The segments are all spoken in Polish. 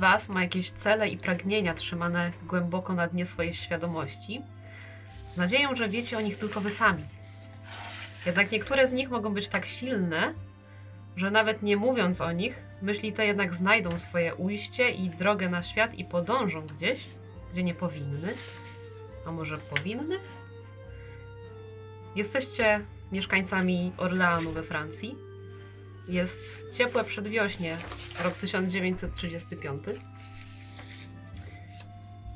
Was ma jakieś cele i pragnienia trzymane głęboko na dnie swojej świadomości, z nadzieją, że wiecie o nich tylko Wy sami. Jednak niektóre z nich mogą być tak silne, że nawet nie mówiąc o nich, myśli te jednak znajdą swoje ujście i drogę na świat i podążą gdzieś, gdzie nie powinny. A może powinny? Jesteście mieszkańcami Orleanu we Francji. Jest ciepłe przedwiośnie, rok 1935.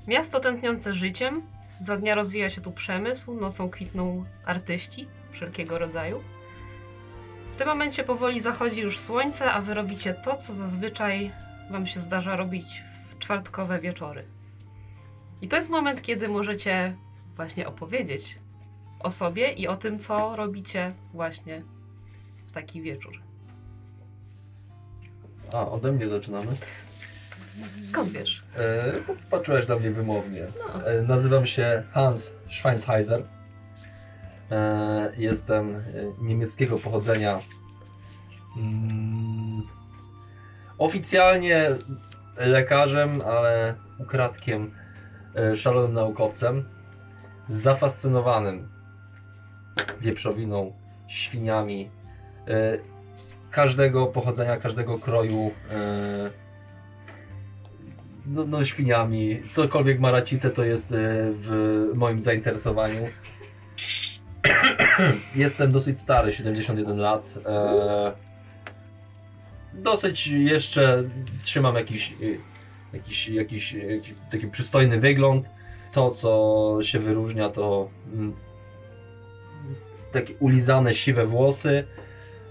Miasto tętniące życiem. Za dnia rozwija się tu przemysł, nocą kwitną artyści wszelkiego rodzaju. W tym momencie powoli zachodzi już słońce, a wy robicie to, co zazwyczaj wam się zdarza robić w czwartkowe wieczory. I to jest moment, kiedy możecie właśnie opowiedzieć o sobie i o tym, co robicie właśnie w taki wieczór. A, ode mnie zaczynamy. Skąd wiesz? E, patrzyłeś na mnie wymownie. No. E, nazywam się Hans Schweinsheiser. E, jestem e, niemieckiego pochodzenia. Mm, oficjalnie lekarzem, ale ukradkiem e, szalonym naukowcem. Zafascynowanym wieprzowiną, świniami. Każdego pochodzenia, każdego kroju. E, no, no świniami, cokolwiek ma racicę to jest e, w moim zainteresowaniu. Jestem dosyć stary, 71 lat. E, dosyć jeszcze trzymam jakiś, jakiś, jakiś, jakiś taki przystojny wygląd. To, co się wyróżnia, to mm, takie ulizane, siwe włosy.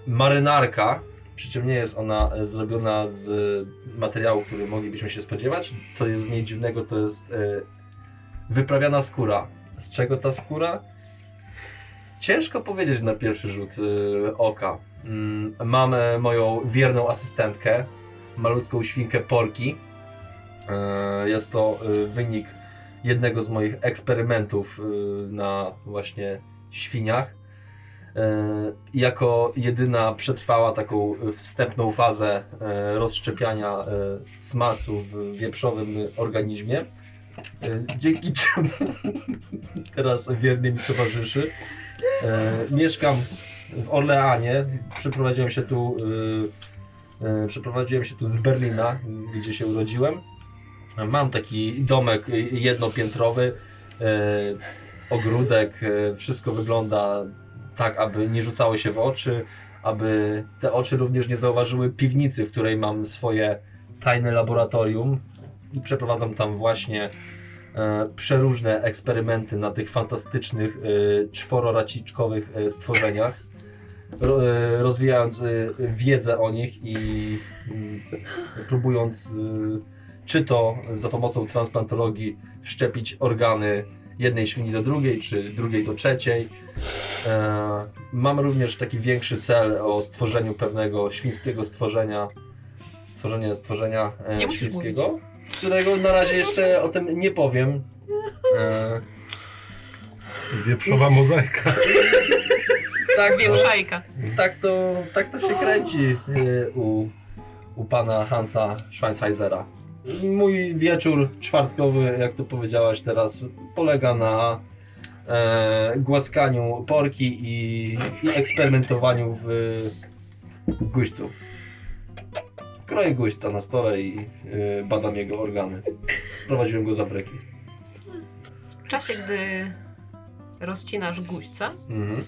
Marynarka, przy czym nie jest ona e, zrobiona z e, materiału, który moglibyśmy się spodziewać. Co jest w niej dziwnego, to jest e, wyprawiana skóra. Z czego ta skóra? Ciężko powiedzieć na pierwszy rzut oka. Mm, Mam moją wierną asystentkę, malutką świnkę Porki. Jest to wynik jednego z moich eksperymentów na właśnie świniach. E, jako jedyna przetrwała taką wstępną fazę e, rozszczepiania e, smacu w wieprzowym organizmie, e, dzięki czemu teraz wiernie mi towarzyszy. E, Mieszkam w Orleanie, przeprowadziłem się tu e, e, przeprowadziłem się tu z Berlina, gdzie się urodziłem. Mam taki domek jednopiętrowy, e, ogródek, e, wszystko wygląda tak, aby nie rzucało się w oczy, aby te oczy również nie zauważyły piwnicy, w której mam swoje tajne laboratorium i przeprowadzam tam właśnie e, przeróżne eksperymenty na tych fantastycznych e, czwororaciczkowych e, stworzeniach, e, rozwijając e, wiedzę o nich i mm, próbując e, czy to za pomocą transplantologii wszczepić organy jednej świni do drugiej, czy drugiej do trzeciej. E, mam również taki większy cel o stworzeniu pewnego świńskiego stworzenia, stworzenie stworzenia e, Nie świńskiego, którego na razie jeszcze o tym nie powiem. E, Wieprzowa mozaika. tak, Wieprzajka. tak, to, tak to się kręci e, u, u pana Hansa Schweinseisera. Mój wieczór czwartkowy, jak to powiedziałaś teraz, polega na e, głaskaniu porki i, i eksperymentowaniu w, w guźcu. Kroję guźca na stole i e, badam jego organy. Sprowadziłem go z Afryki. W czasie, gdy rozcinasz guźca, Mhm.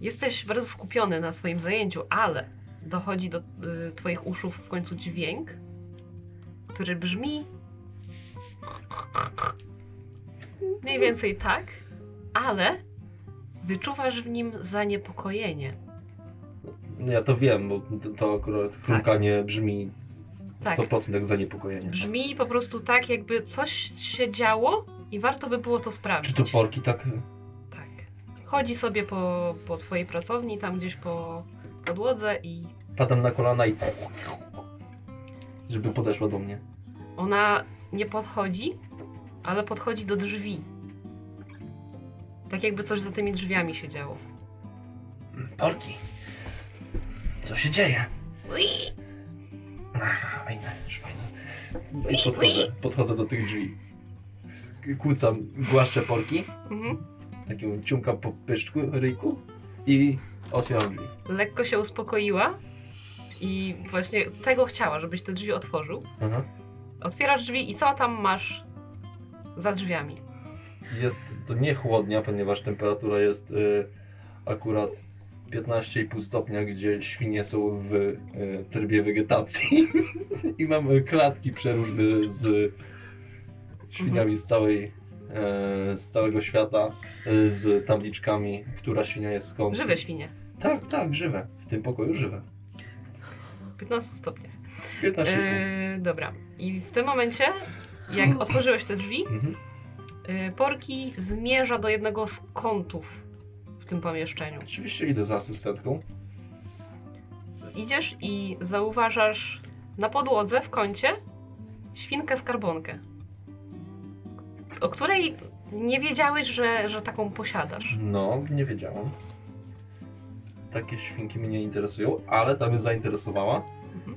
jesteś bardzo skupiony na swoim zajęciu, ale dochodzi do y, twoich uszów w końcu dźwięk, który brzmi mniej więcej tak, ale wyczuwasz w nim zaniepokojenie. Ja to wiem, bo to, akurat chrumkanie brzmi Tak. 100% jak zaniepokojenie. Brzmi po prostu tak, jakby coś się działo i warto by było to sprawdzić. Czy to porki tak Tak. Chodzi sobie po, po twojej pracowni, tam gdzieś po podłodze i Padam na kolana i... Żeby podeszła do mnie. ona nie podchodzi, ale podchodzi do drzwi. Tak jakby coś za tymi drzwiami się działo. Porki. Co się dzieje? Ui! Schweine. I podchodzę, podchodzę do tych drzwi. Kłócam, głaszczę porki, Mhm. takim ciumkam po pyszczku, ryjku i otwieram drzwi. Lekko się uspokoiła i właśnie tego chciała, żebyś te drzwi otworzył. Aha. Otwierasz drzwi i co tam masz za drzwiami? Jest to nie chłodnia, ponieważ temperatura jest y, akurat 15,5 stopnia, gdzie świnie są w y, trybie wegetacji. I mam y, klatki przeróżne z świniami z całej e, z całego świata, y, z tabliczkami, która świnia jest skąd. Żywe świnie. Tak, tak, żywe. W tym pokoju żywe. 15 stopni. 15,5. Yy, dobra. I w tym momencie, jak otworzyłeś te drzwi, Mhm. yy, Porki zmierza do jednego z kątów w tym pomieszczeniu. Oczywiście idę za asystentką. Idziesz i zauważasz na podłodze w kącie świnkę skarbonkę, o której nie wiedziałeś, że, że taką posiadasz. No, nie wiedziałam. Takie świnki mnie nie interesują, ale ta mnie zainteresowała. Mhm.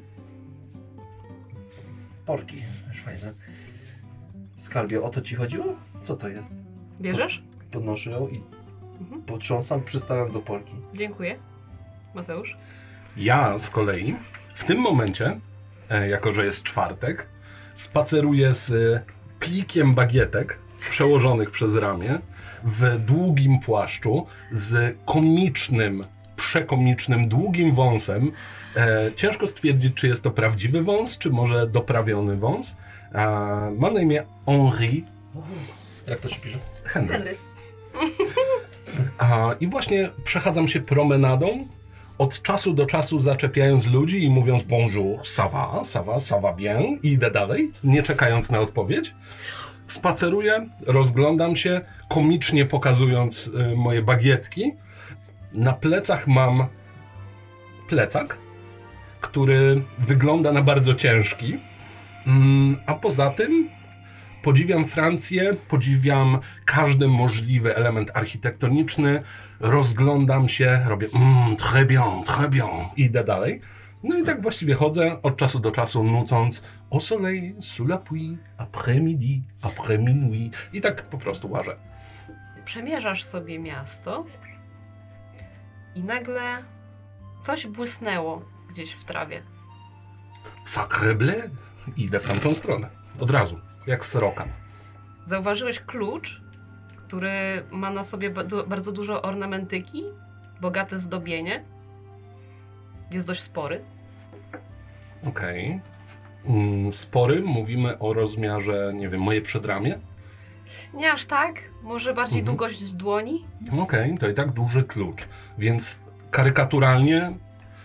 Porki, fajne. Skarbie, o to ci chodziło? Co to jest? Bierzesz? Podnoszę ją i Mhm. potrząsam, przystawiam do porki. Dziękuję. Mateusz? Ja z kolei w tym momencie, e, jako że jest czwartek, spaceruję z e, plikiem bagietek przełożonych przez ramię w długim płaszczu z komicznym, przekomicznym, długim wąsem. E, ciężko stwierdzić, czy jest to prawdziwy wąs, czy może doprawiony wąs. E, ma na imię Henri Jak to się pisze? Henry. A, I właśnie przechadzam się promenadą, od czasu do czasu zaczepiając ludzi i mówiąc bonjour, ça va, ça va, ça va bien i idę dalej, nie czekając na odpowiedź. Spaceruję, rozglądam się, komicznie pokazując y, moje bagietki. Na plecach mam plecak, który wygląda na bardzo ciężki. Mm, a poza tym Podziwiam Francję, podziwiam każdy możliwy element architektoniczny, rozglądam się, robię mm, très bien, très bien, idę dalej. No i tak właściwie chodzę od czasu do czasu nucąc au soleil, sous la pluie, après midi, après minuit i tak po prostu łażę. Przemierzasz sobie miasto i nagle coś błysnęło gdzieś w trawie. Sacre bleu, idę w tamtą stronę, od razu, jak sroka. Zauważyłeś klucz, który ma na sobie bardzo dużo ornamentyki, bogate zdobienie. Jest dość spory. Okej. Mm, Spory, mówimy o rozmiarze, nie wiem, moje przedramię. Nie aż tak, może bardziej Mhm. długość dłoni. Okej, to i tak duży klucz. Więc karykaturalnie,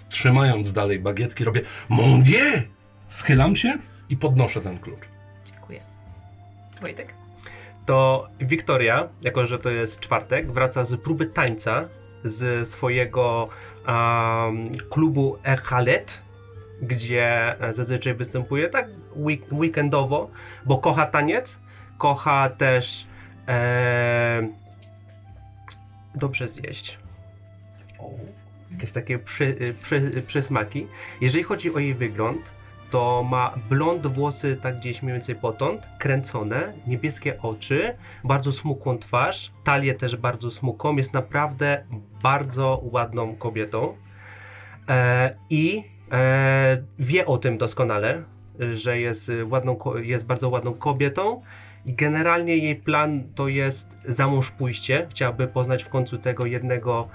trzymając dalej bagietki, robię Mon Dieu! Schylam się i podnoszę ten klucz. Dziękuję. Wojtek? to Wiktoria, jako że to jest czwartek, wraca z próby tańca z swojego um, klubu Echalet, gdzie zazwyczaj występuje tak week- weekendowo, bo kocha taniec, kocha też e, dobrze zjeść. Jakieś takie przy, przy, przysmaki. Jeżeli chodzi o jej wygląd, to ma blond włosy tak gdzieś mniej więcej potąd, kręcone, niebieskie oczy, bardzo smukłą twarz, talię też bardzo smukłą, jest naprawdę bardzo ładną kobietą e, i e, wie o tym doskonale, że jest, ładną, jest bardzo ładną kobietą generalnie jej plan to jest za mąż pójście, chciałaby poznać w końcu tego jednego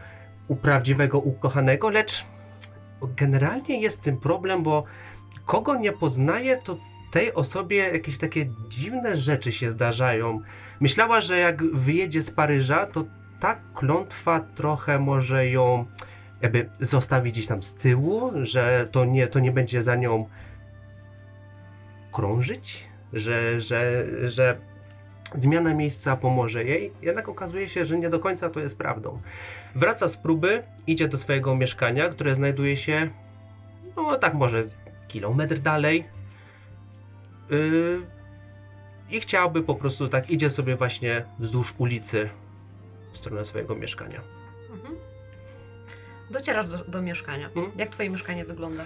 uprawdziwego ukochanego, lecz generalnie jest tym problem, bo kogo nie poznaje, to tej osobie jakieś takie dziwne rzeczy się zdarzają. Myślała, że jak wyjedzie z Paryża, to ta klątwa trochę może ją jakby zostawić gdzieś tam z tyłu, że to nie, to nie będzie za nią krążyć, że, że, że zmiana miejsca pomoże jej. Jednak okazuje się, że nie do końca to jest prawdą. Wraca z próby, idzie do swojego mieszkania, które znajduje się, no tak może kilometr dalej. Yy, I chciałby po prostu tak, idzie sobie właśnie wzdłuż ulicy w stronę swojego mieszkania. Mhm. Docierasz do, do mieszkania. Mhm. Jak twoje mieszkanie wygląda?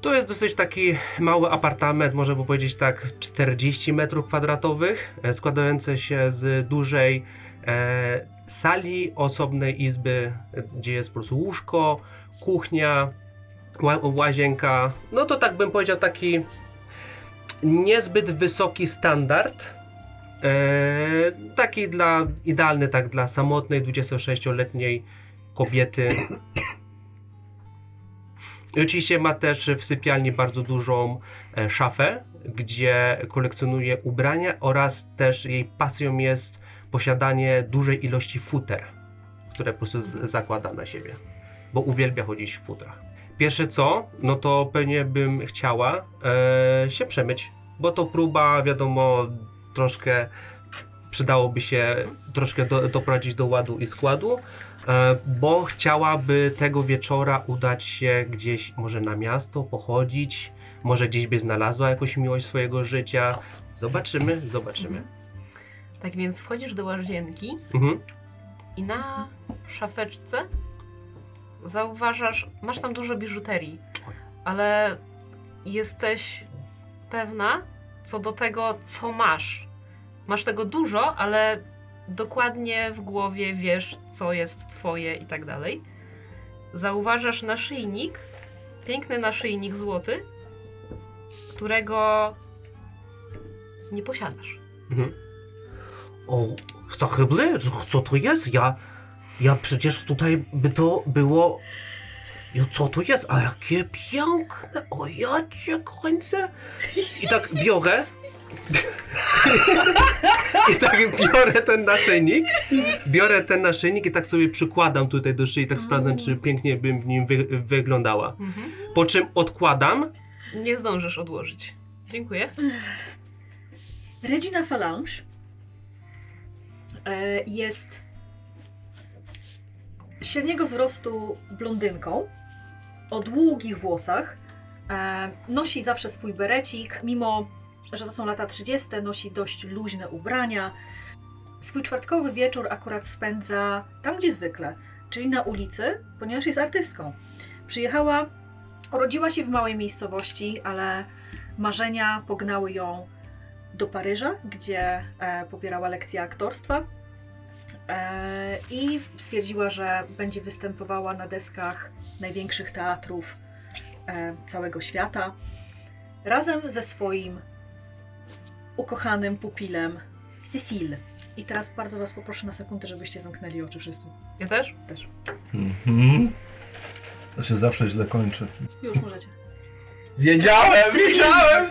To jest dosyć taki mały apartament, można by powiedzieć tak 40 metrów kwadratowych, e, składający się z dużej e, sali, osobnej izby, e, gdzie jest po prostu łóżko, kuchnia, ła, łazienka. No to tak bym powiedział taki niezbyt wysoki standard. E, taki dla, idealny tak dla samotnej 26-letniej kobiety. I oczywiście ma też w sypialni bardzo dużą e, szafę, gdzie kolekcjonuje ubrania oraz też jej pasją jest posiadanie dużej ilości futer, które po prostu zakłada na siebie, bo uwielbia chodzić w futrach. Pierwsze co, no to pewnie bym chciała e, się przemyć, bo to próba, wiadomo, troszkę przydałoby się troszkę do, doprowadzić do ładu i składu, bo chciałaby tego wieczora udać się gdzieś może na miasto, pochodzić, może gdzieś by znalazła jakąś miłość swojego życia. Zobaczymy, zobaczymy. Tak więc wchodzisz do łazienki Mhm. i na szafeczce zauważasz, masz tam dużo biżuterii, ale jesteś pewna co do tego, co masz. Masz tego dużo, ale dokładnie w głowie wiesz, co jest twoje i tak dalej. Zauważasz naszyjnik, piękny naszyjnik złoty, którego nie posiadasz. Mhm. O, zachybny? Co to jest? Ja, ja przecież tutaj by to było... Jo, co to jest? A jakie piękne! O, ja cię kończę! I tak biorę... I tak biorę ten naszyjnik, biorę ten naszyjnik i tak sobie przykładam tutaj do szyi, tak sprawdzam, czy pięknie bym w nim wy, wyglądała. Mhm. Po czym odkładam. Nie zdążysz odłożyć. Dziękuję. Regina Falange e, jest średniego wzrostu blondynką o długich włosach. E, Nosi zawsze swój berecik, mimo że to są lata 30., nosi dość luźne ubrania. Swój czwartkowy wieczór akurat spędza tam, gdzie zwykle, czyli na ulicy, ponieważ jest artystką. Przyjechała, urodziła się w małej miejscowości, ale marzenia pognały ją do Paryża, gdzie e, pobierała lekcje aktorstwa e, i stwierdziła, że będzie występowała na deskach największych teatrów e, całego świata razem ze swoim ukochanym pupilem Cecile. I teraz bardzo Was poproszę na sekundę, żebyście zamknęli oczy wszyscy. Ja też? Też. Mhm. To się zawsze źle kończy. Już możecie. Wiedziałem, wiedziałem!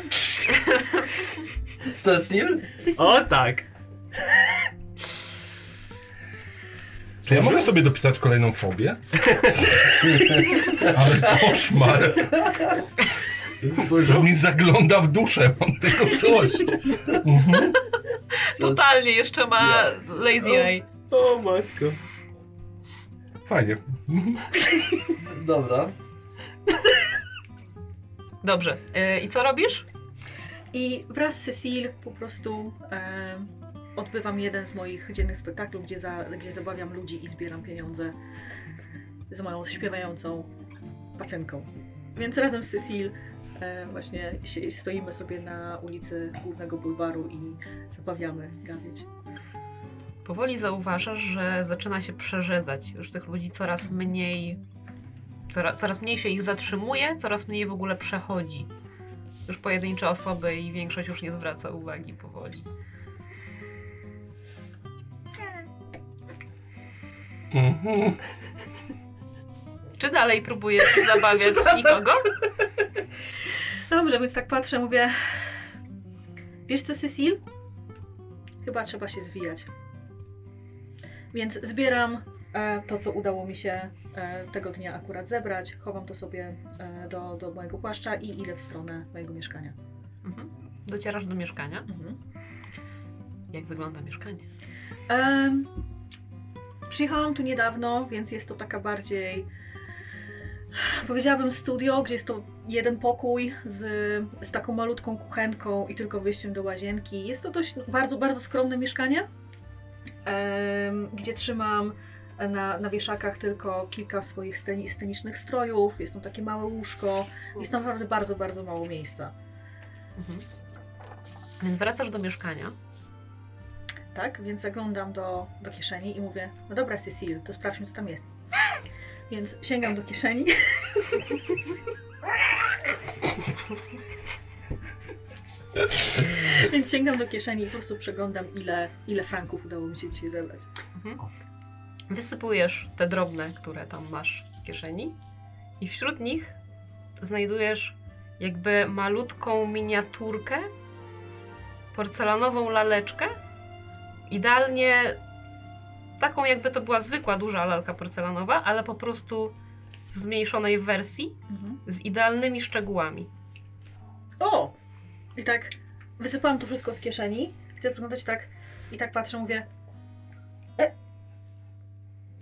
Cecil? Cecile. tak! Czy ja mogę sobie dopisać kolejną fobię? Ale koszmar! Że mi zagląda w duszę, mam tego dość. Mhm. Totalnie, jeszcze ma lazy eye. O matko. Fajnie. Mhm. Dobra. Dobrze. Yy, I co robisz? I wraz z Cecile po prostu e, odbywam jeden z moich dziennych spektaklów, gdzie, za, gdzie zabawiam ludzi i zbieram pieniądze z moją śpiewającą pacynką. Więc razem z Cecile e, właśnie si- stoimy sobie na ulicy głównego bulwaru i zabawiamy gawieć. Powoli zauważasz, że zaczyna się przerzedzać. Już tych ludzi coraz mniej. Coraz, coraz mniej się ich zatrzymuje, coraz mniej w ogóle przechodzi. Już pojedyncze osoby i większość już nie zwraca uwagi powoli. Mhm. Czy dalej próbujesz zabawiać nikogo? Dobrze, więc tak patrzę, mówię. Wiesz co, Cecil? Chyba trzeba się zwijać. Więc zbieram e, to, co udało mi się e, tego dnia akurat zebrać. Chowam to sobie e, do, do mojego płaszcza i idę w stronę mojego mieszkania. Mhm. Docierasz do mieszkania. Mhm. Jak wygląda mieszkanie? Em, przyjechałam tu niedawno, więc jest to taka bardziej. Powiedziałabym studio, gdzie jest to jeden pokój z, z taką malutką kuchenką i tylko wyjściem do łazienki. Jest to dość bardzo, bardzo skromne mieszkanie, em, gdzie trzymam Na, na wieszakach tylko kilka swoich sceni- scenicznych strojów, jest tam takie małe łóżko, jest tam naprawdę bardzo, bardzo mało miejsca. Mhm. Więc wracasz do mieszkania. Tak, więc zaglądam do, do kieszeni i mówię, no dobra Cecil, to sprawdźmy co tam jest. Więc sięgam do kieszeni. więc sięgam do kieszeni i po prostu przeglądam ile, ile franków udało mi się dzisiaj zebrać. Wysypujesz te drobne, które tam masz w kieszeni i wśród nich znajdujesz jakby malutką miniaturkę, porcelanową laleczkę, idealnie taką jakby to była zwykła duża lalka porcelanowa, ale po prostu w zmniejszonej wersji Mhm. z idealnymi szczegółami. O! I tak wysypałam to wszystko z kieszeni. Chcę przeglądać tak i tak patrzę, mówię. E,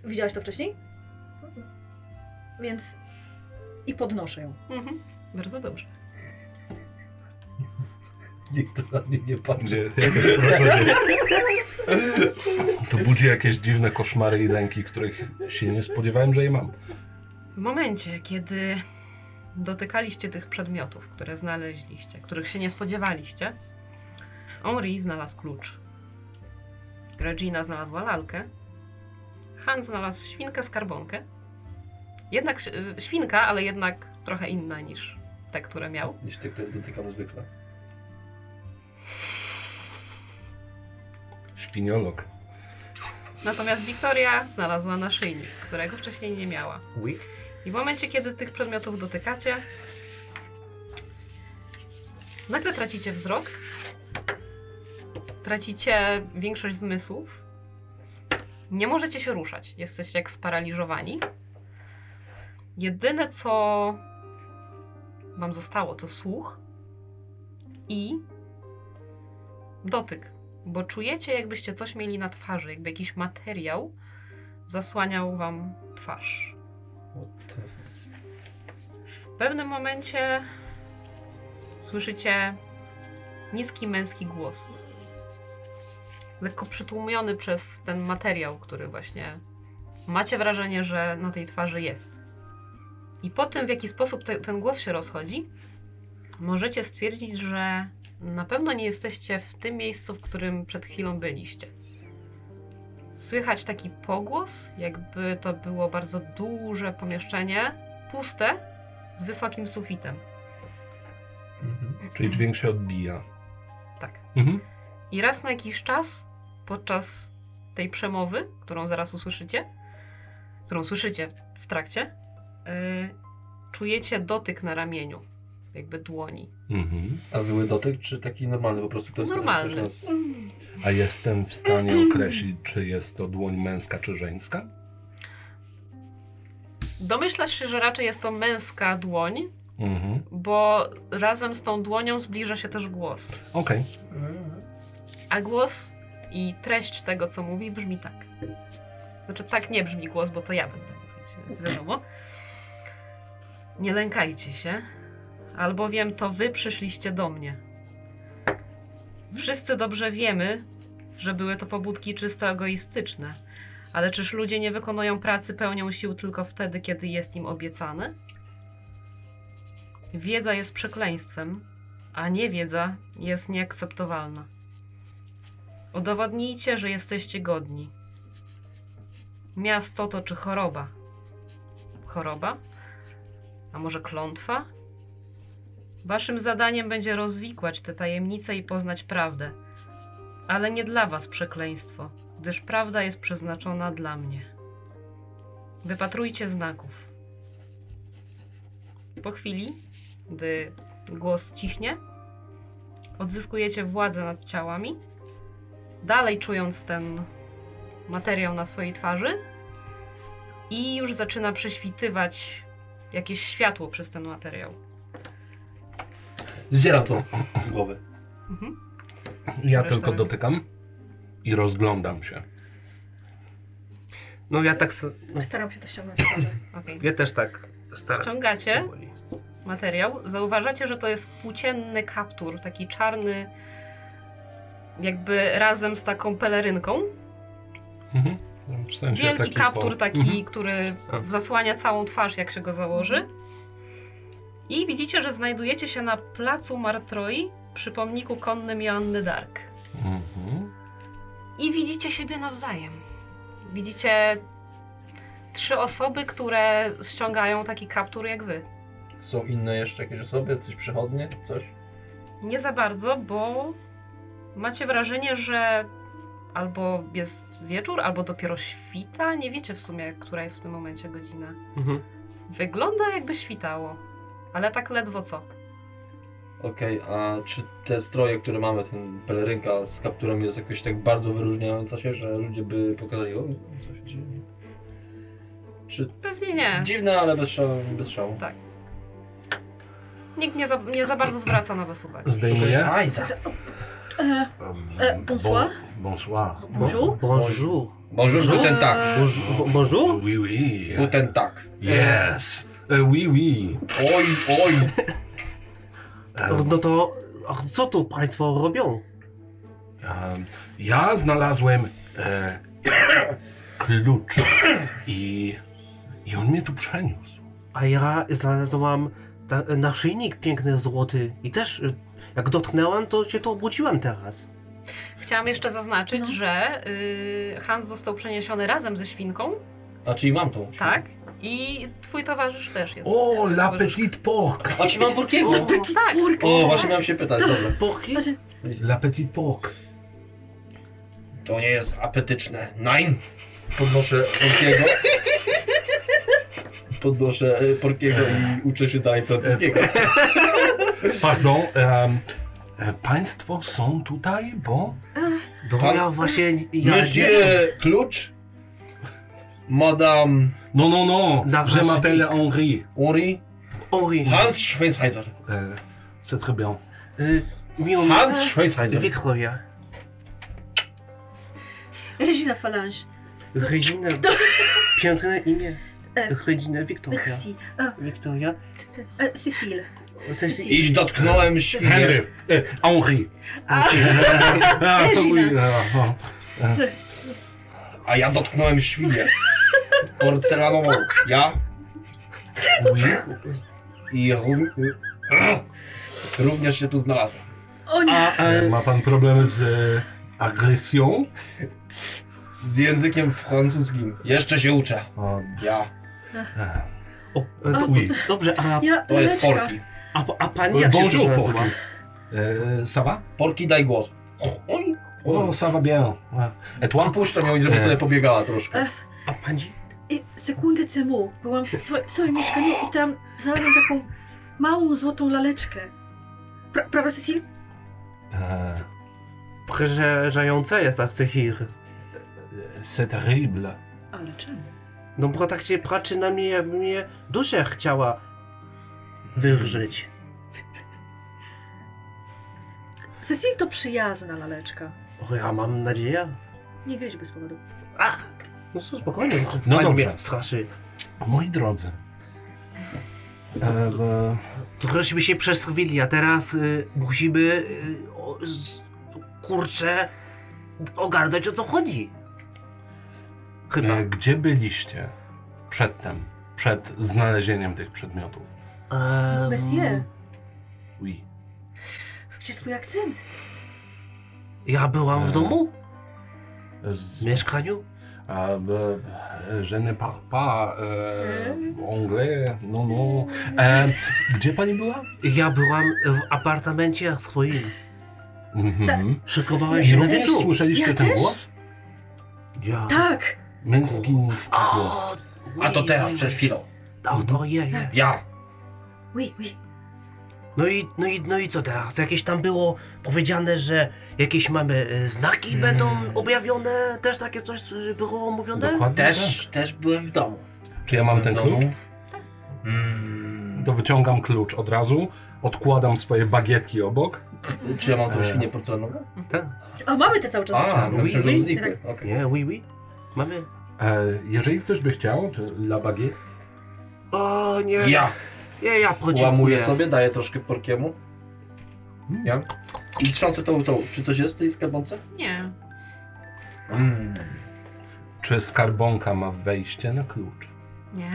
widziałaś to wcześniej? Więc i podnoszę ją. Mhm. Bardzo dobrze. Nikt na mnie nie patrzy. To budzi jakieś dziwne koszmary i lęki, których się nie spodziewałem, że je mam. W momencie, kiedy dotykaliście tych przedmiotów, które znaleźliście, których się nie spodziewaliście, Henri znalazł klucz. Regina znalazła lalkę. Hans znalazł świnkę skarbonkę. Jednak y, świnka, ale jednak trochę inna niż te, które miał. Niż te, które dotykam zwykle. Natomiast Wiktoria znalazła naszyjnik, którego wcześniej nie miała. Oui. I w momencie, kiedy tych przedmiotów dotykacie, nagle tracicie wzrok, tracicie większość zmysłów, nie możecie się ruszać, jesteście jak sparaliżowani. Jedyne, co wam zostało, to słuch i dotyk, bo czujecie, jakbyście coś mieli na twarzy, jakby jakiś materiał zasłaniał wam twarz. W pewnym momencie słyszycie niski męski głos. Lekko przytłumiony przez ten materiał, który właśnie macie wrażenie, że na tej twarzy jest. I po tym, w jaki sposób te, ten głos się rozchodzi, możecie stwierdzić, że na pewno nie jesteście w tym miejscu, w którym przed chwilą byliście. Słychać taki pogłos, jakby to było bardzo duże pomieszczenie, puste, z wysokim sufitem. Mhm. Czyli dźwięk się odbija. Tak. Mhm. I raz na jakiś czas, podczas tej przemowy, którą zaraz usłyszycie, którą słyszycie w trakcie, yy, czujecie dotyk na ramieniu, jakby dłoni. Mhm. A zły dotyk, czy taki normalny po prostu? To jest Normalny. jest- A jestem w stanie określić, czy jest to dłoń męska, czy żeńska? Domyślasz się, że raczej jest to męska dłoń, Mhm. bo razem z tą dłonią zbliża się też głos. Okej. A głos i treść tego, co mówi, brzmi tak. Znaczy, tak nie brzmi głos, bo to ja będę mówić, więc wiadomo. Nie lękajcie się, albowiem to wy przyszliście do mnie. Wszyscy dobrze wiemy, że były to pobudki czysto egoistyczne, ale czyż ludzie nie wykonują pracy pełnią sił tylko wtedy, kiedy jest im obiecane? Wiedza jest przekleństwem, a niewiedza jest nieakceptowalna. Udowodnijcie, że jesteście godni. Miasto to czy choroba? Choroba? A może klątwa? Waszym zadaniem będzie rozwikłać te tajemnice i poznać prawdę. Ale nie dla was przekleństwo, gdyż prawda jest przeznaczona dla mnie. Wypatrujcie znaków. Po chwili, gdy głos cichnie, odzyskujecie władzę nad ciałami dalej czując ten materiał na swojej twarzy i już zaczyna prześwitywać jakieś światło przez ten materiał. Zdzieram to z głowy. Mhm. Ja tylko dotykam i rozglądam się. No ja tak. s- Staram się to ściągnąć. Okay. Ja też tak staram. Ściągacie materiał. Zauważacie, że to jest płócienny kaptur, taki czarny, jakby razem z taką pelerynką. Mhm. W sensie Wielki taki kaptur po- taki, Mhm. który A. zasłania całą twarz, jak się go założy. I widzicie, że znajdujecie się na placu Martroi przy pomniku konnym Joanny Dark. Mhm. I widzicie siebie nawzajem. Widzicie trzy osoby, które ściągają taki kaptur jak wy. Są inne jeszcze jakieś osoby, coś przychodnie, coś? Nie za bardzo, bo macie wrażenie, że albo jest wieczór, albo dopiero świta. Nie wiecie w sumie, która jest w tym momencie godzina. Mhm. Wygląda jakby świtało, ale tak ledwo co. Okej, a czy te stroje, które mamy, ten pelerynka z kapturem jest jakoś tak bardzo wyróżniająca się, że ludzie by pokazali, o, co się dzieje? Czy Pewnie nie. dziwne, ale bez szału, bez szału. Tak. Nikt nie za, nie za bardzo zwraca na was uwagę. Zdejmuję. Ajza. E, E, bonsoir. Bon, bonsoir. bonjour. Bonjour. Bonjour, guten tak. Bonjour. Bonjour. Oui, oui. Guten tak. Yes. E, Oui, oui. Oj, oj. E, No to a co tu państwo robią? Ja znalazłem e, klucz i, i on mnie tu przeniósł. A ja znalazłam ta, naszyjnik piękny, złoty i też y, jak dotknęłam, to się to obudziłam teraz. Chciałam jeszcze zaznaczyć, No. że y, Hans został przeniesiony razem ze świnką, A czyli mam tą. tak? I twój towarzysz też jest. O, la towarzysz- petite porc. A czy mam porkiego? O, tak. O, właśnie miałem się pytać, dobra. Porki? La petite porc. To nie jest apetyczne. Nein! Podnoszę porkiego. Podnoszę e, porkiego i uczę się dalej francuskiego. Pardon, e, państwo są tutaj, bo... Pan- ja właśnie... Ja, Monsieur Klucz? Madame No, no, no, Na je naszych- m'appelle Henri. Henri? Ori. Hans Schweizer. E, c'est très bien. Y, miło mi... Hans Schweizer. Wiktoria. Regina Falange. Regina. Piękne imię. E, Regina Wiktoria. Merci. E, Wiktoria. e, Cécile. Cecil. Iż dotknąłem świnie. Henry. E, Henri. A, Ah, Regina. oui, ah, ah. A ja dotknąłem świnię. Porcelanową. Ja i rów... również się tu znalazłem. o nie. A, e, Ma pan problemy z e, agresją? Z językiem francuskim. Jeszcze się uczę. O, Ja. e, o, e, do, Oui. dobrze, a, Ja, To jest laleczka. porki. a, a pani jak się Bonjour, nazywa? porki. E, ça va? Porki daj głos. Oj, O, ça va bien. Et toi? Puszczam ją, żeby Nie. sobie pobiegała troszkę. E, A pani? I sekundę temu byłam w, swoim- w swoim mieszkaniu i tam znalazłam taką małą złotą laleczkę. Pra, prawda, Cecil? E, Przerażające jest Cechir. c'est terrible. Ale czemu? No bo tak się patrzy na mnie, jakby mnie duszę chciała wyrżyć. Cecil to przyjazna laleczka. O, ja mam nadzieję. Nie gryź bez powodu. A, no co, spokojnie. No pani dobrze. mnie straszy. Moi drodzy. E, e, Trochęśmy się przestawili, a teraz y, musimy, y, o, z, kurczę, ogarnąć o co chodzi. Chyba. e, gdzie byliście przedtem, przed znalezieniem tych przedmiotów? Em, Monsieur, Oui. gdzie twój akcent? Ja byłam w E, domu, E, w mieszkaniu. A, e, je ne parle pas e, anglais, no, no. E, gdzie pani była? Ja byłam w apartamencie swoim. Mhm. Szykowałem I się na również wieczór. słyszeliście Ja ten też? głos? Ja. Tak! Męski, niski głos. O, A to teraz, oui, przed chwilą. O, to je, je. Ja. Oui, oui. No i, no, i, no i co teraz? Jakieś tam było powiedziane, że jakieś mamy e, znaki będą objawione? Też takie coś e, było mówione? Dokładnie Też, też byłem w domu. tak. Czy ja mam ten klucz? domu. Mm. To wyciągam klucz od razu, odkładam swoje bagietki obok. Czy ja mam tą E. świnię porcelanową? Tak. A mamy te cały czas A, zaczynamy. no myślę, że oui. znikły. Okej. Nie, oui, oui. Mamy. E, jeżeli ktoś by chciał, to la baguette. O, nie. Ja Nie, ja podziękuję. łamuję sobie, daję troszkę porkiemu. Mm. Ja. I trząsę tą, tą. Czy coś jest w tej skarbonce? Nie. Mm. Czy skarbonka ma wejście na klucz? Nie.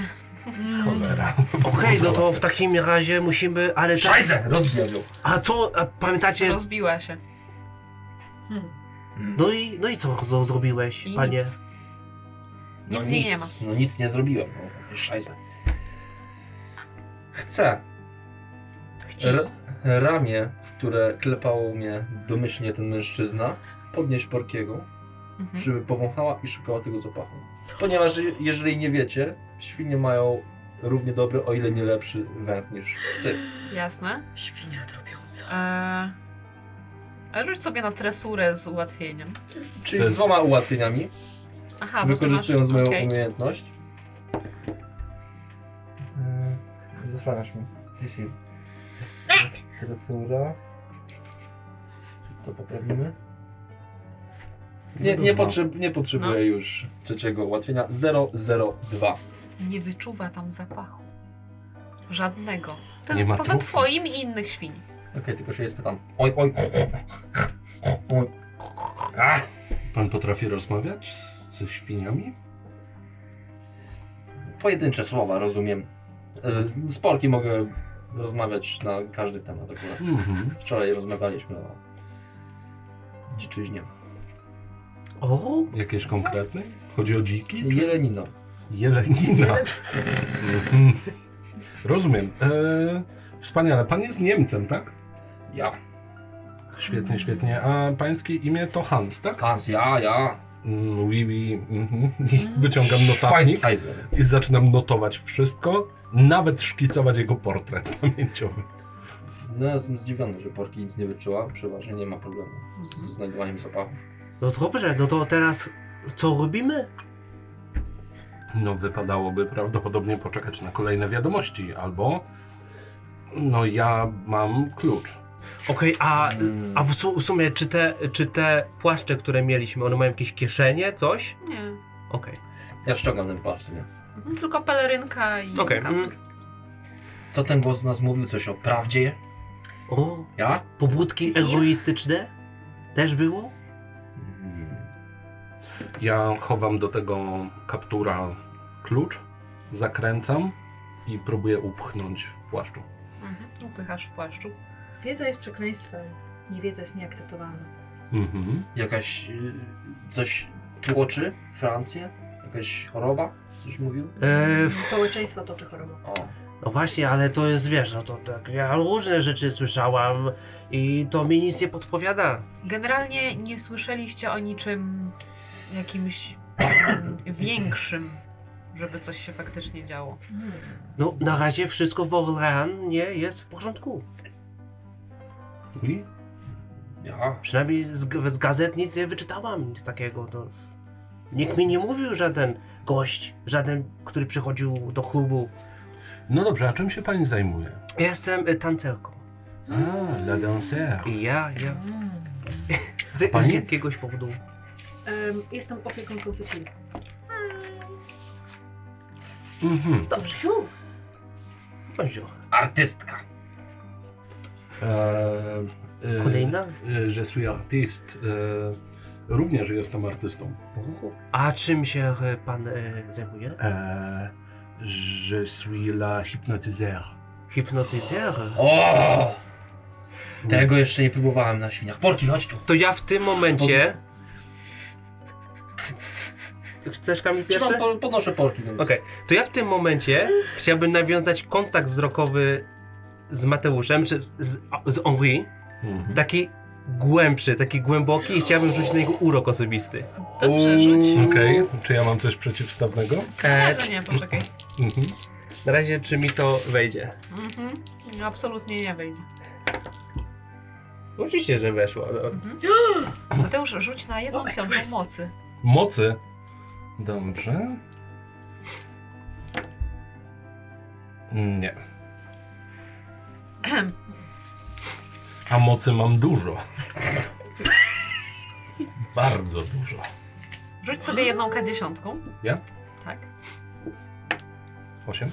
Cholera. Okej, no to w takim razie musimy, ale tak! Rozbijam ją. a to, a pamiętacie, Rozbiła się. Hmm. no i, no i co z- zrobiłeś, I panie? nic. Nic w niej nie ma. No nic nie zrobiłem. No, szajze. Chcę. R- ramię, w które klepał mnie domyślnie ten mężczyzna, podnieść Porkiego, Mhm. żeby powąchała i szukała tego zapachu. Ponieważ je- jeżeli nie wiecie, świnie mają równie dobry, o ile nie lepszy węch niż psy. Jasne. Świnia drobiąca. Eee, a rzuć sobie na tresurę z ułatwieniem. Czyli z dwoma ułatwieniami, Aha, ty masz... wykorzystując moją okej. umiejętność. Yy, Zasłaniasz mi. Jeśli... Tresura. To poprawimy. Nie, nie, potrzeb, nie potrzebuję No. już trzeciego ułatwienia. 002. Nie wyczuwa tam zapachu. Żadnego. Ten, Nie ma poza twoim i innych świń. Okej, tylko się je spytam. Oj, oj, oj. oj. A! Pan potrafi rozmawiać z, ze świniami? Pojedyncze słowa, rozumiem. Yy, Z Porki mogę rozmawiać na każdy temat akurat. Mhm. Wczoraj rozmawialiśmy o dziczyźnie. O, Jakieś konkretne? Chodzi o dziki? Czy... Jelenino. Jelenina. Mhm. Rozumiem. E, wspaniale. Pan jest Niemcem, tak? Ja. Świetnie, świetnie. A pańskie imię to Hans, tak? Hans, ja, ja. Mm, oui, oui. Mhm. I wyciągam notatnik Schweizer. i zaczynam notować wszystko, nawet szkicować jego portret pamięciowy. No, jestem zdziwiony, że Porki nic nie wyczuła. Przeważnie nie ma problemu z z znajdowaniem zapachu. no dobrze, no to teraz co robimy? No, wypadałoby prawdopodobnie poczekać na kolejne wiadomości, albo. No, ja mam klucz. Okej, a, a w, su- w sumie czy te, czy te płaszcze, które mieliśmy, one mają jakieś kieszenie, coś? Nie. Okej. Ja ściągam ten pas sobie. Mhm, Tylko pelerynka i Okej, kaptur. mm. Co ten głos do nas mówił? Coś o prawdzie? O, Ja? pobudki egoistyczne? Też było? Mm. Ja chowam do tego kaptura klucz, zakręcam i próbuję upchnąć w płaszczu. Mhm. Upychasz w płaszczu. Wiedza jest przekleństwem. Niewiedza jest nieakceptowalna. Mhm. Jakaś... y, coś tłoczy Francję? Jakaś choroba? Coś mówił? E, Społeczeństwo toczy chorobę. O. no właśnie, ale to jest, wiesz, no to tak, ja różne rzeczy słyszałam i to mi nic nie podpowiada. Generalnie nie słyszeliście o niczym jakimś mm, większym, żeby coś się faktycznie działo. Hmm. No, na razie wszystko w Orleanie jest w porządku. Oui? Ja? Przynajmniej z, z gazet nic nie wyczytałam takiego. To... Nikt mi nie mówił, żaden gość, żaden, który przychodził do klubu. No dobrze, a czym się pani zajmuje? Jestem y, tancerką. A, la danseur. I ja, ja. Hmm. Z, z Pani? jakiegoś powodu. Em, jestem opiekunką Cecilii. Mhm. Dobrze, siu. Bonjour. Artystka. E, e, Kolejna? e, Je suis artiste. E, również jestem artystą. A czym się pan zajmuje? Je suis la hypnotiseur. Hipnotyzer? O! Tego jeszcze nie próbowałem na świniach. Porki, chodź tu. To ja w tym momencie... Chcesz Kamil pierwszy? Podnoszę porki. Okej, to ja w tym momencie chciałbym nawiązać kontakt wzrokowy z Mateuszem, czy z, z Henri. Mhm. Taki głębszy, taki głęboki i chciałbym rzucić na jego urok osobisty. Dobrze, rzuć. Okej, czy ja mam coś przeciwstawnego? E, Może nie, poczekaj. Mhm. na razie czy mi to wejdzie? Mhm. No, Absolutnie nie wejdzie. Oczywiście, że weszło. No. Mateusz, rzuć na jedną Moment, piątą twist. mocy. Mocy. Dobrze. Nie. A mocy mam dużo. Bardzo dużo. Rzuć sobie jedną K10. Ja? Tak. Osiem?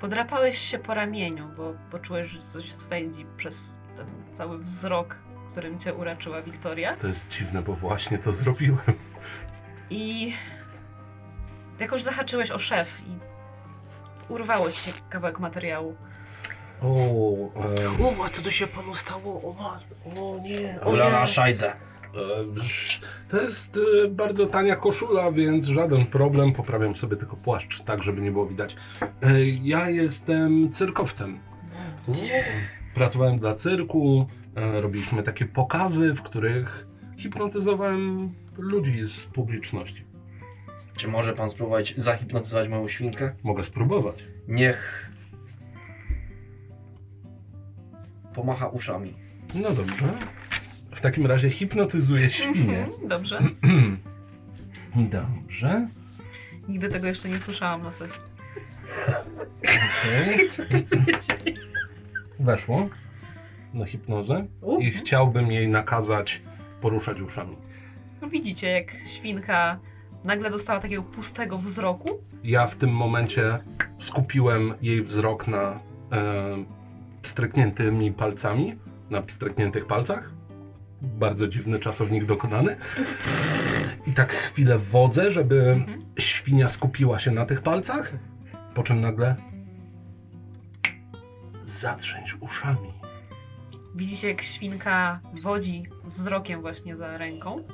Podrapałeś się po ramieniu, bo poczułeś, że coś swędzi przez ten cały wzrok, którym cię uraczyła Wiktoria. To jest dziwne, bo właśnie to zrobiłem. I jakoś zahaczyłeś o szef i urwało ci się kawałek materiału. O, e, O, a co to się panu stało? O, ma- o nie. O Ulana nie. szajdzę. e, to jest e, bardzo tania koszula, więc żaden problem. Poprawiam sobie tylko płaszcz, tak żeby nie było widać. E, ja jestem cyrkowcem. Pracowałem dla cyrku, e, robiliśmy takie pokazy, w których hipnotyzowałem ludzi z publiczności. Czy może pan spróbować zahipnotyzować moją świnkę? Mogę spróbować. Niech pomacha uszami. No dobrze. W takim razie hipnotyzuję świnię. Mhm, Dobrze. Dobrze. Nigdy tego jeszcze nie słyszałam na sesji. Okej. Weszło na hipnozę i chciałbym jej nakazać poruszać uszami. No Widzicie, jak świnka nagle dostała takiego pustego wzroku. Ja w tym momencie skupiłem jej wzrok na e, palcami, na pstrykniętych palcach. Bardzo dziwny czasownik dokonany. I tak chwilę wodzę, żeby Mhm. świnia skupiła się na tych palcach, po czym nagle zatrzęć uszami. Widzicie, jak świnka wodzi wzrokiem właśnie za ręką.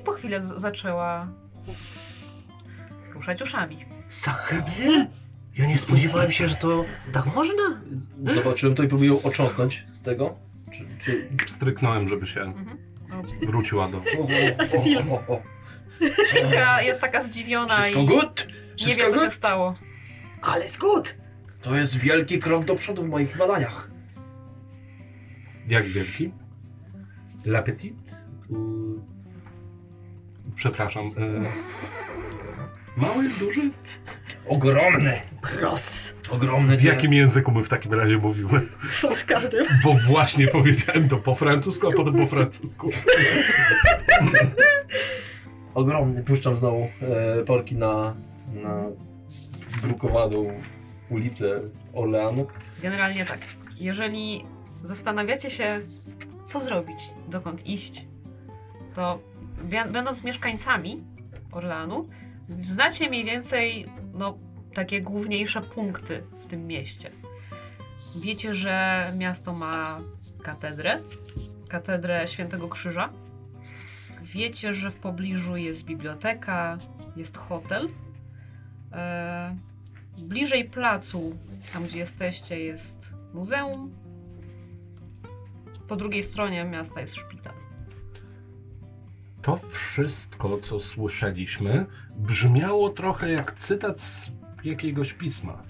I po chwilę z- zaczęła ruszać uszami. Zachybnie? Ja nie spodziewałem się, że to tak można. Zobaczyłem to i próbuję ją otrząsnąć z tego. Czy, czy... Stryknąłem, żeby się Mhm. Wróciła do... Cecil. Świnka jest taka zdziwiona Wszystko i good? nie Wszystko wie, co się stało. Ale skut! To jest wielki krok do przodu w moich badaniach. Jak wielki? L'appetit? Przepraszam. E... Mały, duży? Ogromny, Gros! ogromny. W jakim języku my w takim razie mówimy? W każdym. Bo właśnie powiedziałem to po francusku, a potem po francusku. Ogromny. Puszczam znowu e, porki na, na drukowaną ulicę Orleanu. Generalnie tak. Jeżeli zastanawiacie się, co zrobić, dokąd iść, to będąc mieszkańcami Orlanu, znacie mniej więcej no, takie główniejsze punkty w tym mieście. Wiecie, że miasto ma katedrę, katedrę Świętego Krzyża. Wiecie, że w pobliżu jest biblioteka, jest hotel. E, bliżej placu, tam gdzie jesteście, jest muzeum. Po drugiej stronie miasta jest szpital. To wszystko, co słyszeliśmy, brzmiało trochę jak cytat z jakiegoś pisma.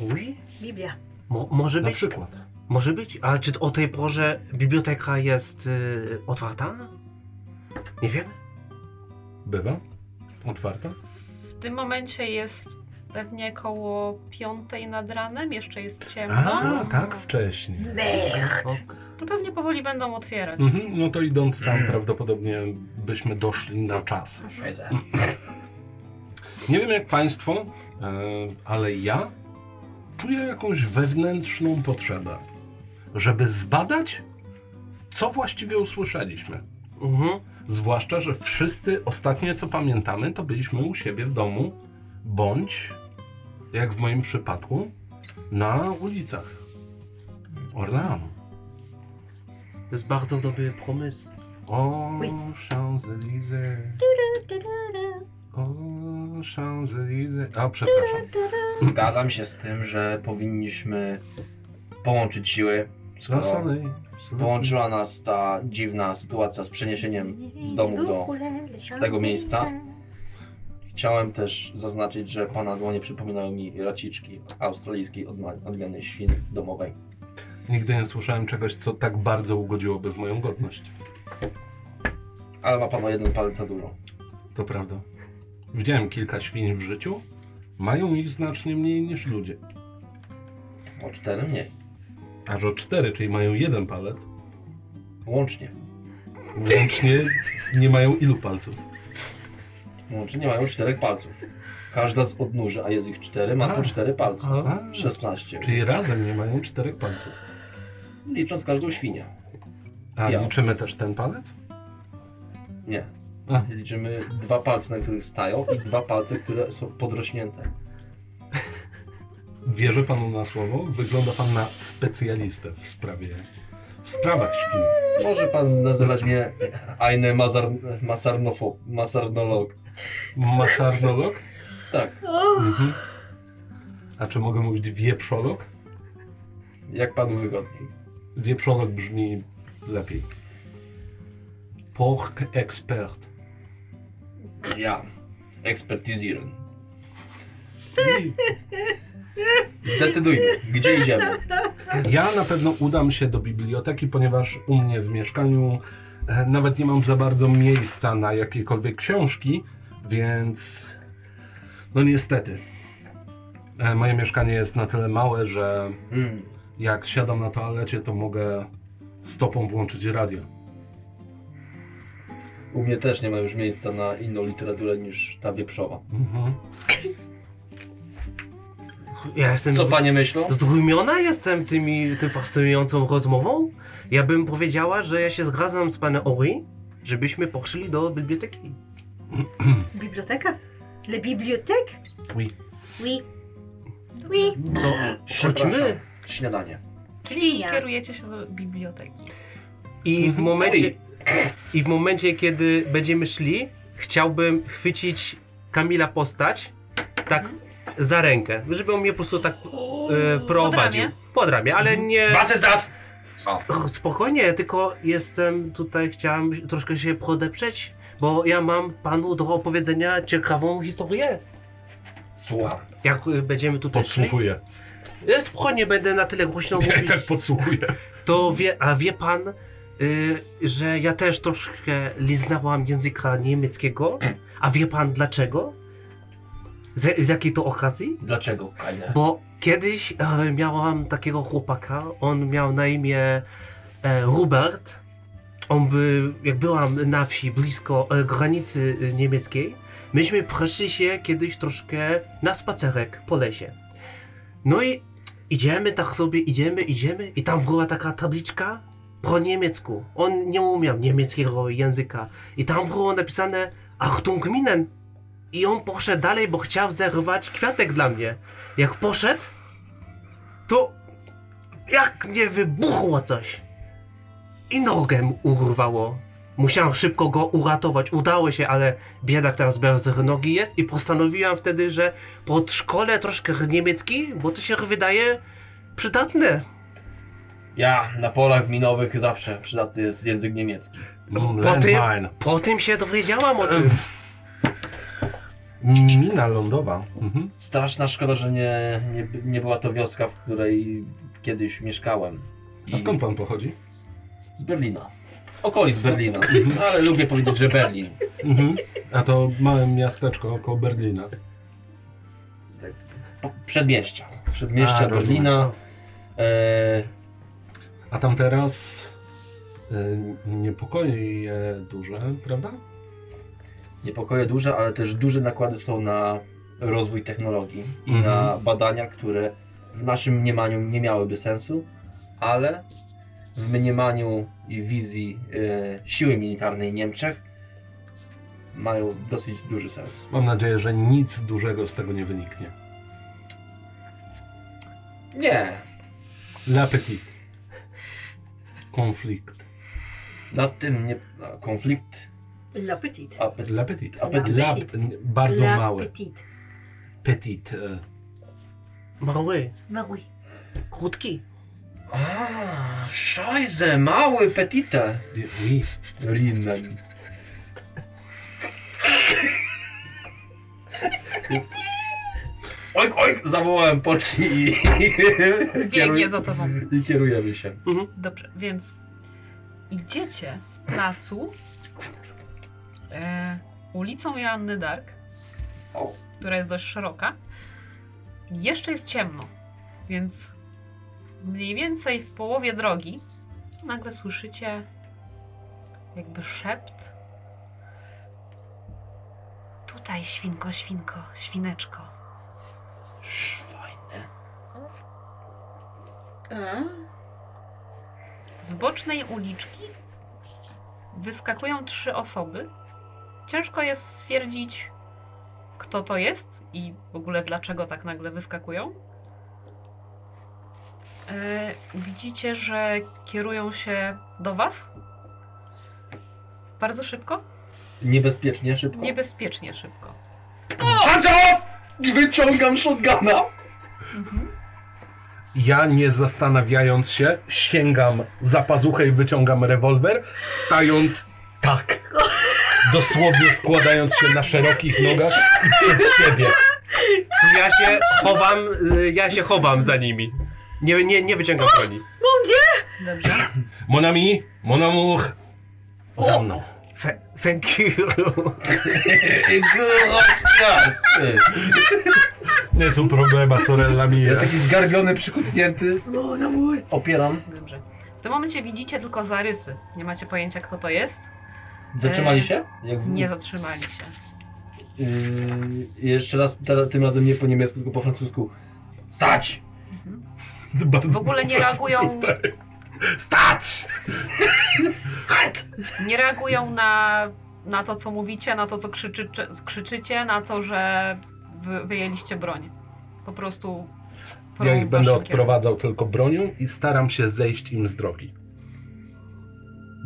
Ui? Biblia. Mo, może Na być? przykład. Może być? A czy o tej porze biblioteka jest y, otwarta? Nie wiem. Bywa? Otwarta? W tym momencie jest pewnie koło piątej nad ranem, jeszcze jest ciemno. A, tak wcześnie. Mech! Ok. To pewnie powoli będą otwierać. Mhm, no to idąc tam prawdopodobnie byśmy doszli na czas. Nie wiem jak Państwo, e, ale ja czuję jakąś wewnętrzną potrzebę, żeby zbadać, co właściwie usłyszeliśmy. Mhm. Zwłaszcza, że wszyscy ostatnie co pamiętamy, to byliśmy u siebie w domu, bądź, jak w moim przypadku, na ulicach Orleanu. To jest bardzo dobry pomysł. O, Oui. Champs-Élysées. O, Champs-Élysées. A, przepraszam. Zgadzam się z tym, że powinniśmy połączyć siły, skoro Zasady. połączyła nas ta dziwna sytuacja z przeniesieniem z domu do tego miejsca. Chciałem też zaznaczyć, że pana dłonie przypominają mi raciczki australijskiej odmiany świn domowej. Nigdy nie słyszałem czegoś, co tak bardzo ugodziłoby w moją godność. Ale ma pan o jeden palec za dużo. To prawda. Widziałem kilka świń w życiu. Mają ich znacznie mniej niż ludzie. O cztery mniej. Aż o cztery, czyli mają jeden palec. Łącznie. Łącznie nie mają ilu palców. Łącznie nie mają czterech palców. Każda z odnóży, a jest ich cztery, ma po cztery palce. A, 16. czyli razem nie mają czterech palców. Licząc każdą świnię. A Ja. liczymy też ten palec? Nie. A. Liczymy dwa palce, na których stają i dwa palce, które są podrośnięte. Wierzę panu na słowo. Wygląda pan na specjalistę w sprawie, w sprawach świn. Może pan nazywać mnie Mazar, Masarnofo, Masarnolog. Masarnolog? Tak, Mhm. A czy mogę mówić wieprzolog? jak panu wygodniej. Wieprzolog brzmi lepiej. Pork expert. Ja. Ekspertizieren. Zdecydujmy, gdzie idziemy. Ja na pewno udam się do biblioteki, ponieważ u mnie w mieszkaniu e, nawet nie mam za bardzo miejsca na jakiekolwiek książki, więc no niestety. E, Moje mieszkanie jest na tyle małe, że Hmm. Jak siadam na toalecie, to mogę stopą włączyć radio. U mnie też nie ma już miejsca na inną literaturę niż ta wieprzowa. Mhm. Ja jestem Co z- panie myślą? zdumiona jestem tymi, tym fascynującą rozmową. Ja bym powiedziała, że ja się zgadzam z panem Ori, żebyśmy poszli do biblioteki. Biblioteka? Le bibliothèque? Oui. Oui. Oui. No, Przepraszam. chodźmy. Śniadanie. Czyli Ja. kierujecie się do biblioteki. I w Mhm. momencie, i w momencie, kiedy będziemy szli, chciałbym chwycić Kamila postać, tak za rękę, żeby on mnie po prostu tak e, prowadził. ramię? Pod ramię, ale nie... Was jest zas! O, Spokojnie, tylko jestem tutaj, chciałem troszkę się podeprzeć, bo ja mam panu do opowiedzenia ciekawą historię. Słucham. Jak y, będziemy tutaj szli, Podsłuchuję. Ja spokojnie będę na tyle głośno Ja i mówić, tak podsłuchuję. to wie, a wie pan, y, że ja też troszkę liznałam języka niemieckiego, a wie pan dlaczego? Z, z jakiej to okazji? Dlaczego, Kajle? Bo kiedyś e, miałam takiego chłopaka, on miał na imię e, Robert. On by, jak byłam na wsi blisko e, granicy e, niemieckiej, myśmy przeszli się kiedyś troszkę na spacerek po lesie. No i idziemy tak sobie, idziemy, idziemy i tam była taka tabliczka po niemiecku. On nie umiał niemieckiego języka i tam było napisane Achtung Minen. I on poszedł dalej, bo chciał zerwać kwiatek dla mnie. Jak poszedł, to jak nie wybuchło coś. I nogę urwało. Musiałem szybko go uratować. Udało się, ale biedak teraz bez nogi jest i postanowiłam wtedy, że pod szkole troszkę niemiecki, bo to się wydaje przydatne. Ja na polach minowych zawsze przydatny jest język niemiecki. Mm, Po tym, po tym się dowiedziałam o tym. Mina lądowa. Mhm. Straszna szkoda, że nie, nie, nie była to wioska, w której kiedyś mieszkałem. A skąd pan pochodzi? Z Berlina. Okolic Berlina. Ale lubię powiedzieć, że Berlin. Mhm. A to małe miasteczko koło Berlina. Po- Przedmieścia. Przedmieścia A, rozumiem. Berlina. E, A tam teraz y, niepokoje duże, prawda? niepokoje duże, ale też duże nakłady są na rozwój technologii i Mhm. na badania, które w naszym mniemaniu nie miałyby sensu, ale w mniemaniu i wizji e, siły militarnej Niemczech mają dosyć duży sens. Mam nadzieję, że nic dużego z tego nie wyniknie. Nie, L'appetit. Konflikt. nad tym nie... Konflikt... La petite. Apet, L'appetit. Appetit. L'ap- bardzo mały. petite. Petit. e, Mały, oui. krótki. A, szajze, mały, petite. Oui. Rinnen. Ojk, ojk, zawołałem poczki i, Biegnie za tobą. i kierujemy się. Dobrze, więc idziecie z placu e, ulicą Joanny Dark, O, która jest dość szeroka. Jeszcze jest ciemno, więc mniej więcej w połowie drogi nagle słyszycie jakby szept. Tutaj świnko, świnko, świneczko. szwajne. Z bocznej uliczki wyskakują trzy osoby. Ciężko jest stwierdzić, kto to jest i w ogóle dlaczego tak nagle wyskakują. E, widzicie, że kierują się do Was. Bardzo szybko? Niebezpiecznie szybko. Niebezpiecznie szybko. Hands off! Wyciągam shotguna! Ja nie zastanawiając się, sięgam za pazuchę i wyciągam rewolwer, stając tak. Dosłownie składając się na szerokich nogach i przed siebie. Tu ja się chowam, y, ja się chowam za nimi. Nie, nie, nie wyciągam broni. Dobrze. Mon ami, mon amour. Za mną. Thank you. Gracias! Nie są problema, sorella mia. Ja taki zgarbiony, przykucnięty. Na mój. Opieram. Dobrze. W tym momencie widzicie tylko zarysy. Nie macie pojęcia, kto to jest. Zatrzymali się? Jak... Nie zatrzymali się. Yy, jeszcze raz, tym razem nie po niemiecku, tylko po francusku. Stać! W ogóle nie reagują-. Stać! Nie reagują na, na to, co mówicie, na to, co krzyczy, krzyczycie, na to, że wy, wyjęliście broń. Po prostu. Ja ich w będę odprowadzał tylko bronią i staram się zejść im z drogi.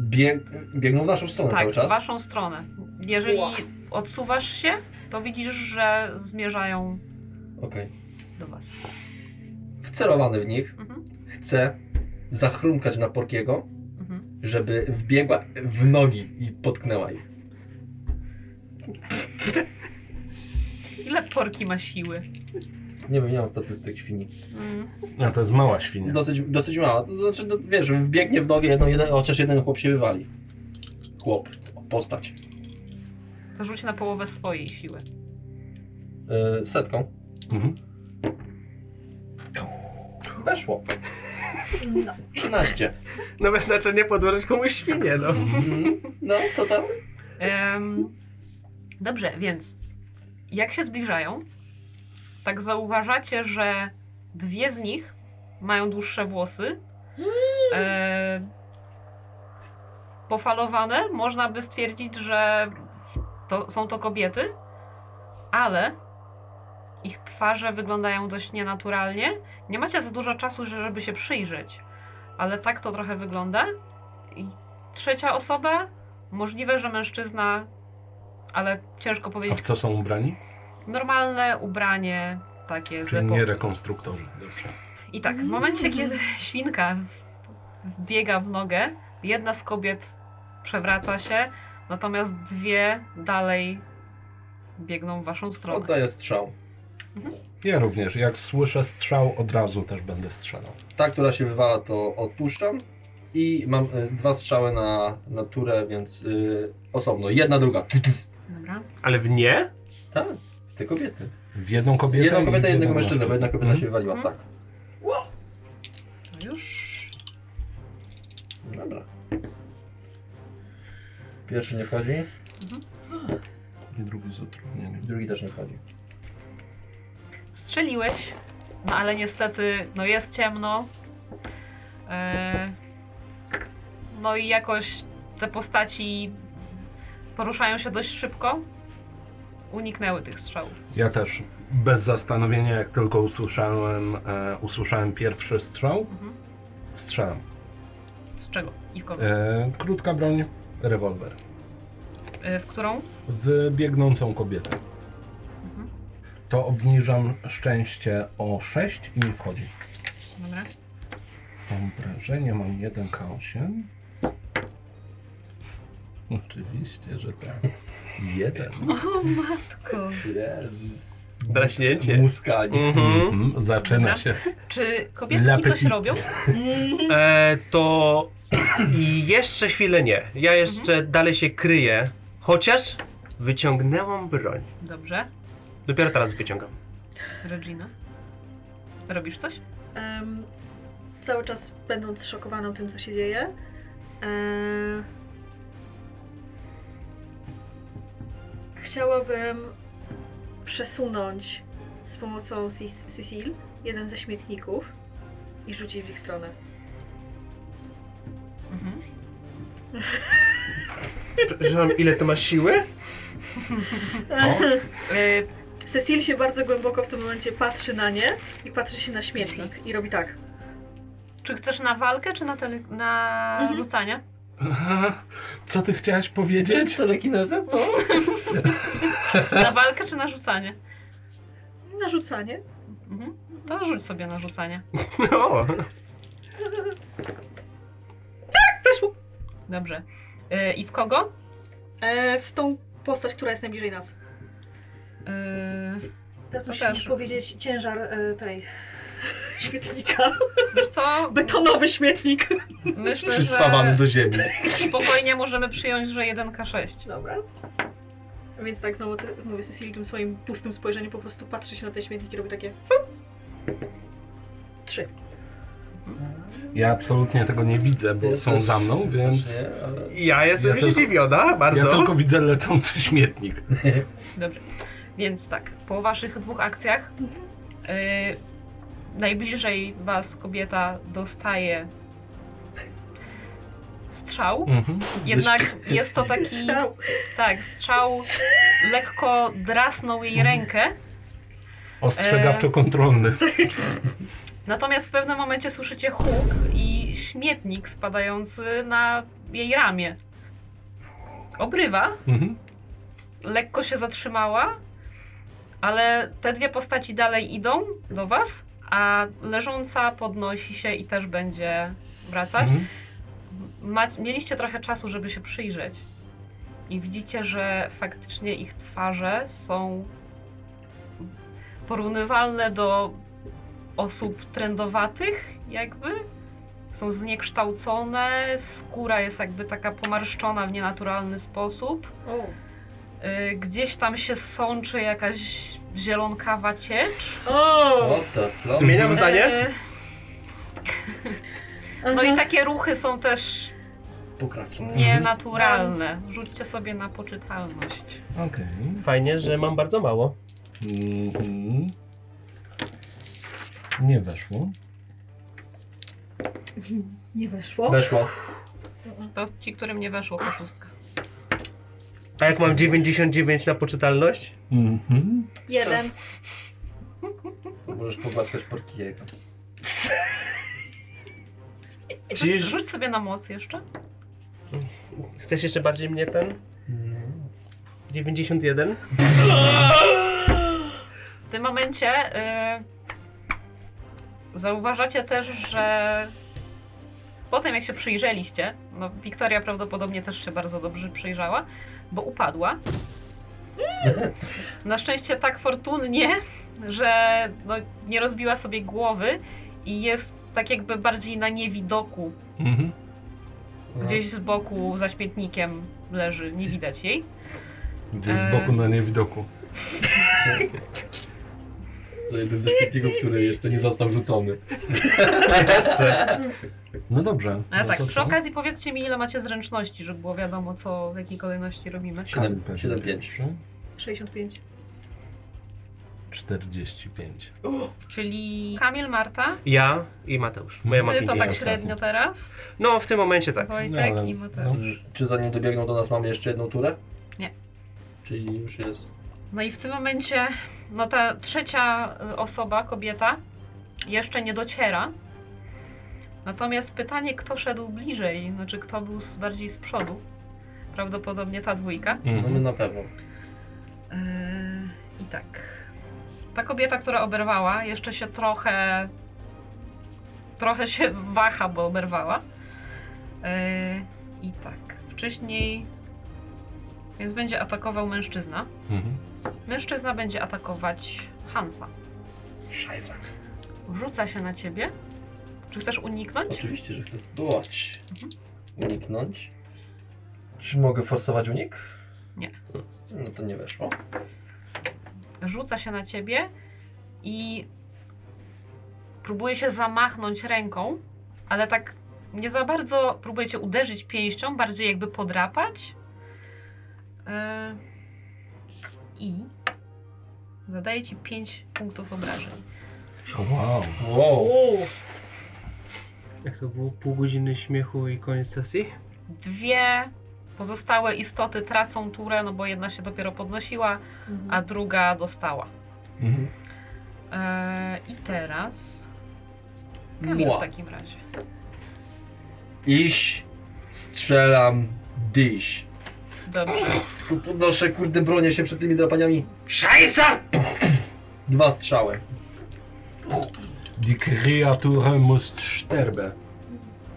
Bieg... Biegną w naszą stronę Tak, cały w czas. waszą stronę. Jeżeli odsuwasz się, to widzisz, że zmierzają Okej. do was. Wcelowany w nich, Mhm. chcę zachrumkać na Porkiego, Mhm. żeby wbiegła w nogi i potknęła ich. Ile porki ma siły? Nie wiem, nie mam statystyk świni. Mm. No to jest mała świnia. Dosyć, dosyć mała. To znaczy, no, wiesz, wbiegnie w nogę, jedną, jeden, chociaż jeden chłop się wywali. Chłop. Postać. To rzuć na połowę swojej siły. Yy, setką. Mhm. Weszło. 13. No bez znaczenia podłożyć komuś świnię, no. Mhm. No, co tam? Em, dobrze, więc jak się zbliżają, tak zauważacie, że dwie z nich mają dłuższe włosy. E, pofalowane. Można by stwierdzić, że to, są to kobiety, ale ich twarze wyglądają dość nienaturalnie. Nie macie za dużo czasu, żeby się przyjrzeć, ale tak to trochę wygląda. I trzecia osoba Możliwe, że mężczyzna, ale ciężko A powiedzieć. w co są ubrani? Normalne ubranie, takie z Czyli epoki. nie rekonstruktorzy. Dobrze. I tak, w momencie, kiedy świnka wbiega w nogę, jedna z kobiet przewraca się, natomiast dwie dalej biegną w waszą stronę. Oddaję strzał. Ja również. Jak słyszę strzał, od razu też będę strzelał. Ta, która się wywala, to odpuszczam. I mam y, dwa strzały na, na turę, więc y, osobno. Jedna, druga. Dobra. Ale w nie? Tak, te kobiety. W jedną kobietę Jedną i kobietę, w jednego jedną mężczyznę, bo jedna kobieta Mhm. się wywaliła, Mhm. tak. To już. Dobra. Pierwszy nie wchodzi, I drugi z utrudnieniem. drugi też nie wchodzi. Strzeliłeś, no ale niestety, no jest ciemno. E, no i jakoś te postaci poruszają się dość szybko. Uniknęły tych strzałów. Ja też bez zastanowienia, jak tylko usłyszałem, e, usłyszałem pierwszy strzał, Mhm. strzelam. Z czego? I w kogo? E, krótka broń, rewolwer. E, w którą? W biegnącą kobietę. Mhm. To obniżam szczęście o 6 i mi wchodzi. Dobra. Mam wrażenie, mam 1 K8. Oczywiście, że tak. Jeden. O matko. Jezu. Draśnięcie. Muskanie. Mhm. Mhm, zaczyna Dobra. się. Czy kobietki La coś robią? E, to i jeszcze chwilę nie. Ja jeszcze dalej się kryję. Chociaż wyciągnęłam broń. Dobrze. Dopiero teraz wyciągam. Regina? Robisz coś? Em, cały czas będąc zszokowaną tym, co się dzieje. em, chciałabym przesunąć z pomocą Cecil jeden ze śmietników i rzucić w ich stronę. Mhm. Przepraszam, ile to masz siły? Co? Cecil się bardzo głęboko w tym momencie patrzy na nie i patrzy się na śmietnik i robi tak. czy chcesz na walkę, czy na, tele, na Mhm. rzucanie? Co ty chciałaś powiedzieć? Telekinezę, co? Na walkę, czy na rzucanie? Narzucanie. Mhm. To rzuć sobie na rzucanie. O, Weszło. Dobrze. Y, I w kogo? E, w tą postać, która jest najbliżej nas. Y, Teraz To musimy też. powiedzieć ciężar e, tej śmietnika. wiesz co? Betonowy śmietnik. Myślę, Przyspawany że do ziemi. spokojnie możemy przyjąć, że 1K6. Dobra. Więc tak znowu mówię Cecil tym swoim pustym spojrzeniem po prostu patrzy się na ten śmietnik i robi takie trzy. Ja absolutnie tego nie widzę, bo Ja są też- za mną, więc nie, ale- ja jestem Ja zdziwiona, bardzo. ja tylko widzę lecący śmietnik. Dobrze. Więc tak, po waszych dwóch akcjach y, najbliżej was kobieta dostaje strzał. Mhm. Jednak jest to taki. Strzał. Tak, strzał lekko drasnął jej rękę. Ostrzegawczo-kontrolny. Natomiast w pewnym momencie słyszycie huk i śmietnik spadający na jej ramię. Obrywa, Mhm. lekko się zatrzymała, ale te dwie postaci dalej idą do was, a leżąca podnosi się i też będzie wracać. Mhm. Ma, mieliście trochę czasu, żeby się przyjrzeć. I widzicie, że faktycznie ich twarze są porównywalne do osób trendowatych, jakby. Są zniekształcone, skóra jest jakby taka pomarszczona w nienaturalny sposób. O. Y, Gdzieś tam się sączy jakaś zielonkawa ciecz. O! Zmieniam zdanie? Y, No i takie ruchy są też Pokraczam. nienaturalne. Rzućcie sobie na poczytalność. Okej. Fajnie, że mam bardzo mało. Mhm. Nie weszło. Nie weszło. Weszło. To ci, którym nie weszło po szóstka. A jak mam 99 na poczytalność? Mhm. Jeden. Możesz pogłaskać Porkiego. Czyli- Rzuć, sobie na moc jeszcze. Chcesz jeszcze bardziej mnie ten? 91? W tym momencie y, zauważacie też, że potem jak się przyjrzeliście, no Wiktoria prawdopodobnie też się bardzo dobrze przyjrzała, bo upadła. Na szczęście tak fortunnie, że no, nie rozbiła sobie głowy i jest tak jakby bardziej na niewidoku. Mhm. Gdzieś z boku za śmietnikiem leży, nie widać jej. Gdzieś z E. boku na niewidoku. Za jednym ze śmietników, który jeszcze nie został rzucony. Jeszcze. No dobrze. Ale No tak, to przy co? okazji powiedzcie mi, ile macie zręczności, żeby było wiadomo, co w jakiej kolejności robimy. Siedem- Pewnie. siedem, pięć. 65. 45. Czyli Kamil, Marta, Ja i Mateusz. Bo ja mam ty to 50. tak średnio teraz, No, w tym momencie tak. Wojtek No, ale- i Mateusz. Czy zanim dobiegną do nas mamy jeszcze jedną turę? Nie. Czyli już jest... No i w tym momencie, no ta trzecia y, osoba, kobieta, jeszcze nie dociera. Natomiast pytanie, kto szedł bliżej, znaczy kto był z, bardziej z przodu. Prawdopodobnie ta dwójka. No my Mhm. na pewno. Yy, I tak. Ta kobieta, która oberwała, jeszcze się trochę. Trochę się waha, bo oberwała. Yy, I tak. Wcześniej. Więc będzie atakował mężczyzna. Mhm. Mężczyzna będzie atakować Hansa. Szajsa. Rzuca się na ciebie. Czy chcesz uniknąć? Oczywiście, że chcę spróbować uniknąć. Czy mogę forsować unik? Nie. No to nie weszło. Rzuca się na ciebie i próbuje się zamachnąć ręką, ale tak nie za bardzo próbuje cię uderzyć pięścią, bardziej jakby podrapać. Yy, I zadaje ci 5 punktów obrażeń. Wow. Wow. Jak to było? Pół godziny śmiechu i koniec sesji? Dwie Pozostałe istoty tracą turę, no bo jedna się dopiero podnosiła, Mhm. a druga dostała. Mhm. E, I teraz. Kamil Mła. w takim razie. Iść, strzelam, dyś. Dobrze. Tylko podnoszę, kurde, bronię się przed tymi drapaniami. Szajsa! Dwa strzały. Die Kreatur muss sterben.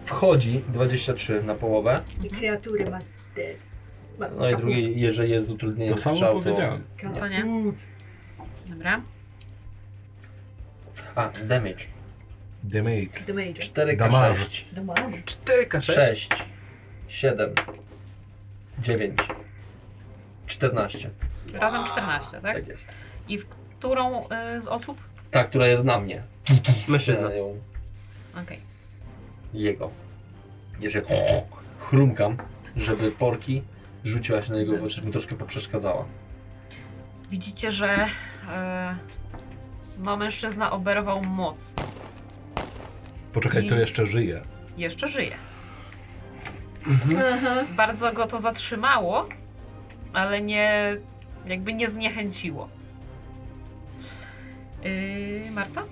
Wchodzi 23 na połowę. Die kreatury must dead. Must No i kaput. drugi, jeżeli jest z utrudnieniem To samo strzał, to... powiedziałem. To nie. Kaput. Dobra. A, damage. Damage. Damage. 4 Damage. 6 Damage. 4K6. 6 7 9 14. Razem 14, tak? Tak jest. I w którą y, z osób? Ta, która jest na mnie. Mężczyzna. Ja ją Okej. jego. Jeżeli chrumkam, żeby porki rzuciła się na jego, bo mi troszkę poprzeszkadzała. Widzicie, że e, no mężczyzna oberwał moc. Poczekaj, to jeszcze żyje. Jeszcze żyje. Aha. Bardzo go to zatrzymało, ale nie jakby nie zniechęciło. Yy, Marta?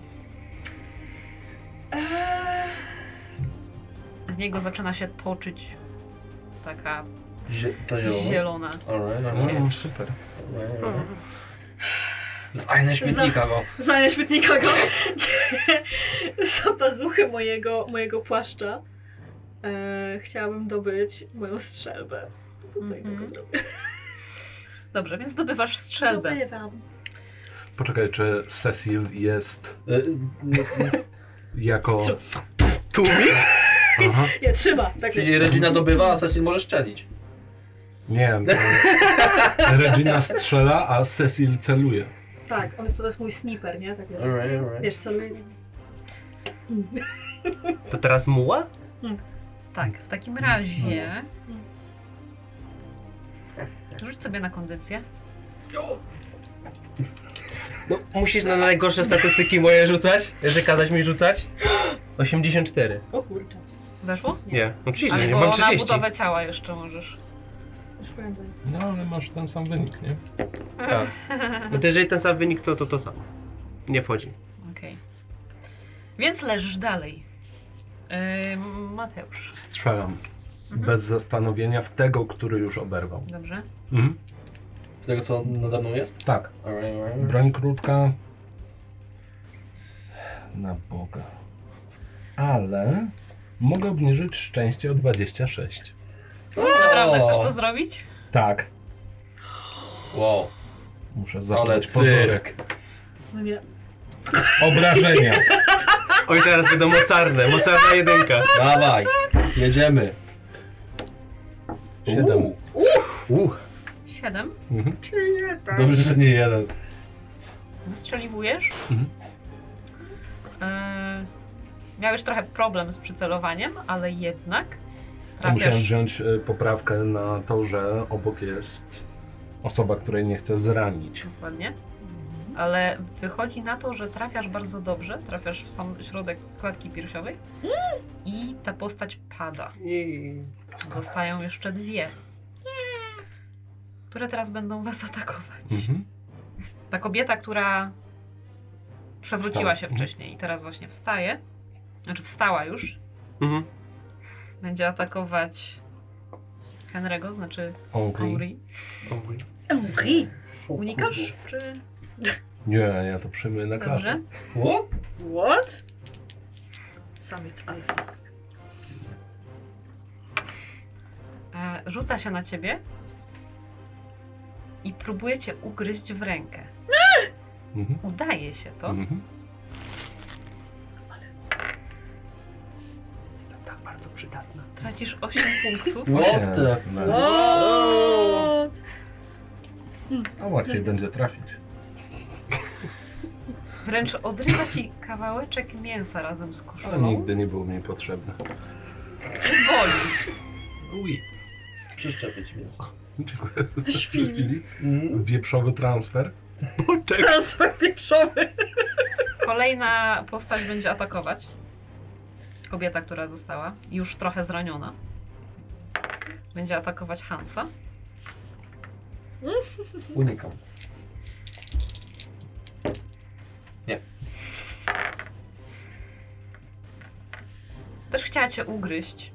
Eee, Z niego zaczyna się toczyć taka Zie to zielone. zielona. Alright, alright. No, super. alright, alright. Z ajne śmietnika go. Zajmę śmietnika go. Za pazuchy mojego, mojego płaszcza e, chciałabym dobyć moją strzelbę. To co ja Mhm. tego zrobię? Dobrze, więc zdobywasz strzelbę. Zdobywam. Poczekaj, czy Cecil jest Y, y, jako... Co? Tłumik? Aha. Nie, trzyma. Tak Czyli Regina dobywa, a Cecil może szczelić. Nie, to Regina strzela, a Cecil celuje. Tak, on jest, to jest mój sniper, nie? Tak, Alright, alright. wiesz, celuję. To teraz muła? Tak, w takim razie. Rzuć sobie na kondycję. No, musisz na najgorsze statystyki moje rzucać, że kazać mi rzucać. 84. O kurczę. Weszło? Nie, no oczywiście, nie Albo mam na 30. budowę ciała jeszcze możesz. Już. No, ale masz ten sam wynik, nie? Tak. No to jeżeli ten sam wynik, to to, to samo. Nie wchodzi. Okej. Więc leżysz dalej. Yy, Mateusz. Strzelam. Mhm. Bez zastanowienia w tego, który już oberwał. Dobrze. Mhm. Z tego co nade mną jest? Tak. Broń krótka. Na Boga. Ale mogę obniżyć szczęście o 26. Naprawdę chcesz to zrobić? Tak. Wow. Muszę cyrk. pozorek. No nie. Obrażenia. Oj, teraz będą mocarne, mocarna jedynka. Dawaj, jedziemy. 7. Uh, Siedem. Mhm. dobrze, że nie jeden. Wystrzeliwujesz. Mhm. Yy, miałeś trochę problem z przycelowaniem, ale jednak To musiałem trafiasz. wziąć e, poprawkę na to, że obok jest osoba, której nie chcę zranić. Dokładnie. Ale wychodzi na to, że trafiasz bardzo dobrze, trafiasz w sam środek klatki piersiowej i ta postać pada. Zostają jeszcze dwie, które teraz będą was atakować. Mhm. Ta kobieta, która przewróciła się Mhm. wcześniej i teraz właśnie wstaje, znaczy wstała już, Mhm. będzie atakować Henry'ego, znaczy. Henry. Oj. Henri. Unikasz, czy... Nie, ja to przyjmuję na klatę. Dobrze. What? What? Samiec alfa. E, rzuca się na ciebie i próbuje cię ugryźć w rękę. Mhm. Udaje się to. Mhm. Jestem tak bardzo przydatna. Tracisz 8 punktów. What the. No. What? A łatwiej będzie trafić. Wręcz odrywa ci kawałeczek mięsa razem z koszulą. nigdy nie był mi potrzebny. Boli. Ui. Przeszczepić mięso. Dziękuję. Ze świni. Mm. Wieprzowy transfer. Poczekaj. Transfer pieprzowy. Kolejna postać będzie atakować. Kobieta, która została już trochę zraniona. będzie atakować Hansa. Unikam. Chciała cię ugryźć.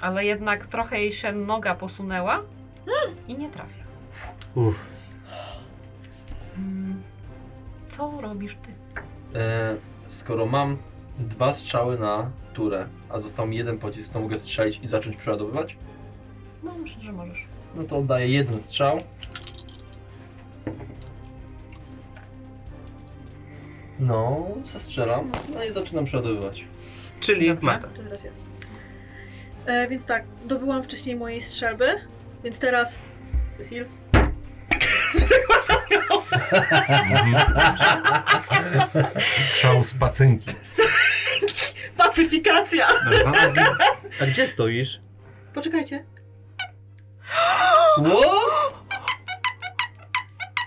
Ale jednak trochę jej się noga posunęła i nie trafia. Uff. Mm, Co robisz ty? E, skoro mam dwa strzały na turę, a został mi jeden pocisk, to mogę strzelić i zacząć przeładowywać? No, myślę, że możesz. No to oddaję jeden strzał. No, zastrzelam, no i zaczynam przeładowywać. Czyli Dobrze. Marta. To teraz ja. E, więc tak, dobyłam wcześniej mojej strzelby, więc teraz... Cecil? Strzał z pacynki. Pacyfikacja! Aha. A gdzie stoisz? Poczekajcie. What?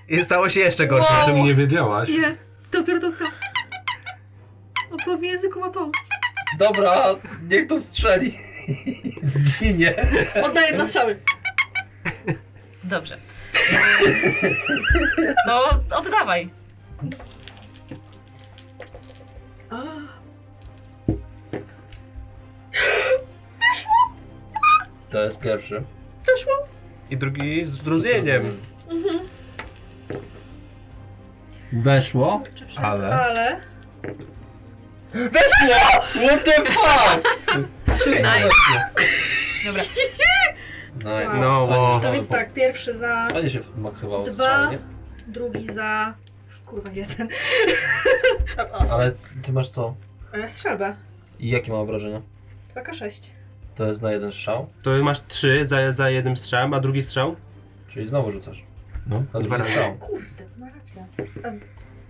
I stało się jeszcze gorsze. O tym nie wiedziałaś. Nie, dopiero dotka. On po języku ma to. Dobra, niech to strzeli. Zginie. Oddaję dwa strzały. Dobrze. To oddawaj. To jest pierwszy. weszło. I drugi z trudnieniem. Mhm. Weszło? Ale? Ale... Weszło! What the fuck? Wszystko Nice. weszło. Dobra. Nice. No, że To więc tak, pierwszy za... Fajnie się maksowało Dwa. strzał, nie? Drugi za... Kurwa, jeden. Ale ty masz co? E, Strzelbę. I jakie ma obrażenia? 2K6. To jest na jeden strzał, To masz trzy za, za jednym strzałem, a drugi strzał? czyli znowu rzucasz. No. Na Dwa drugi razy. strzał. Kurde, ma rację. E,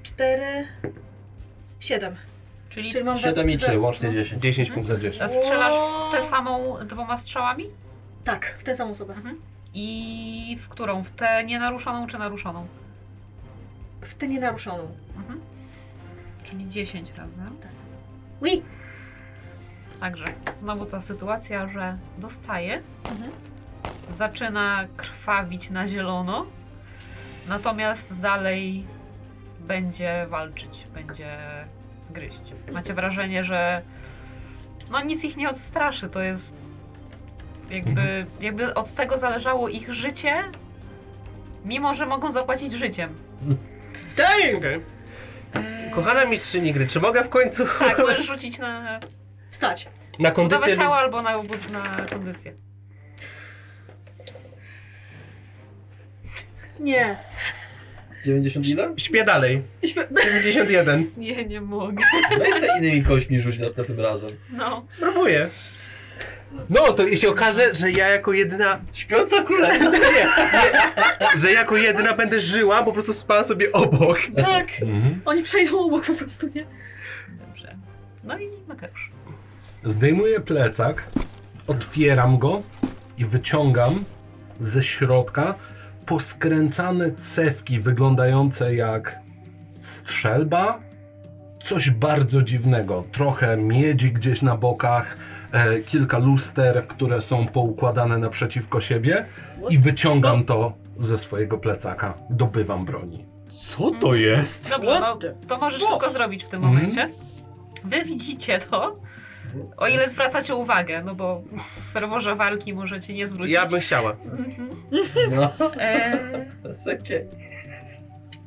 Cztery... Siedem. Czyli Czyli mam za- 7 i za- 3, łącznie no. 10. 10 punktów. Za 10. a strzelasz w tę samą dwoma strzałami? Tak, w tę samą osobę. I w którą? W tę nienaruszoną czy naruszoną? W tę nienaruszoną. Mhm. Czyli 10 razy. Ui! Także znowu ta sytuacja, że dostaje, Mhm. zaczyna krwawić na zielono, natomiast dalej będzie walczyć, będzie gryźć. Macie wrażenie, że no nic ich nie odstraszy, to jest jakby, jakby od tego zależało ich życie, mimo że mogą zapłacić życiem. Damn! Okej. Kochana mistrzyni gry, czy mogę w końcu Tak, możesz rzucić na Stać. na kondycję... ciała albo na, na kondycję. Nie. 90 ile? Śpię dalej. Śpie- 91. Nie, nie mogę. Weź sobie innymi kośćmi rzuć następnym razem. No. Spróbuję. No, to jeśli okaże, że ja jako jedyna... Śpiąca królewna. Nie, nie, że jako jedyna będę żyła, po prostu spała sobie obok. Tak. Mhm. Oni przejdą obok po prostu, nie? Dobrze. No i Mateusz. Zdejmuję plecak, otwieram go i wyciągam ze środka poskręcane cewki wyglądające jak strzelba. Coś bardzo dziwnego. Trochę miedzi gdzieś na bokach, e, kilka luster, które są poukładane naprzeciwko siebie i wyciągam to ze swojego plecaka. Dobywam broni. Co to jest? Dobrze, no, to możesz tylko zrobić w tym momencie. Wy widzicie to, o ile zwracacie uwagę, no bo w ferworze walki możecie nie zwrócić. Ja bym chciała. Mhm. No, E,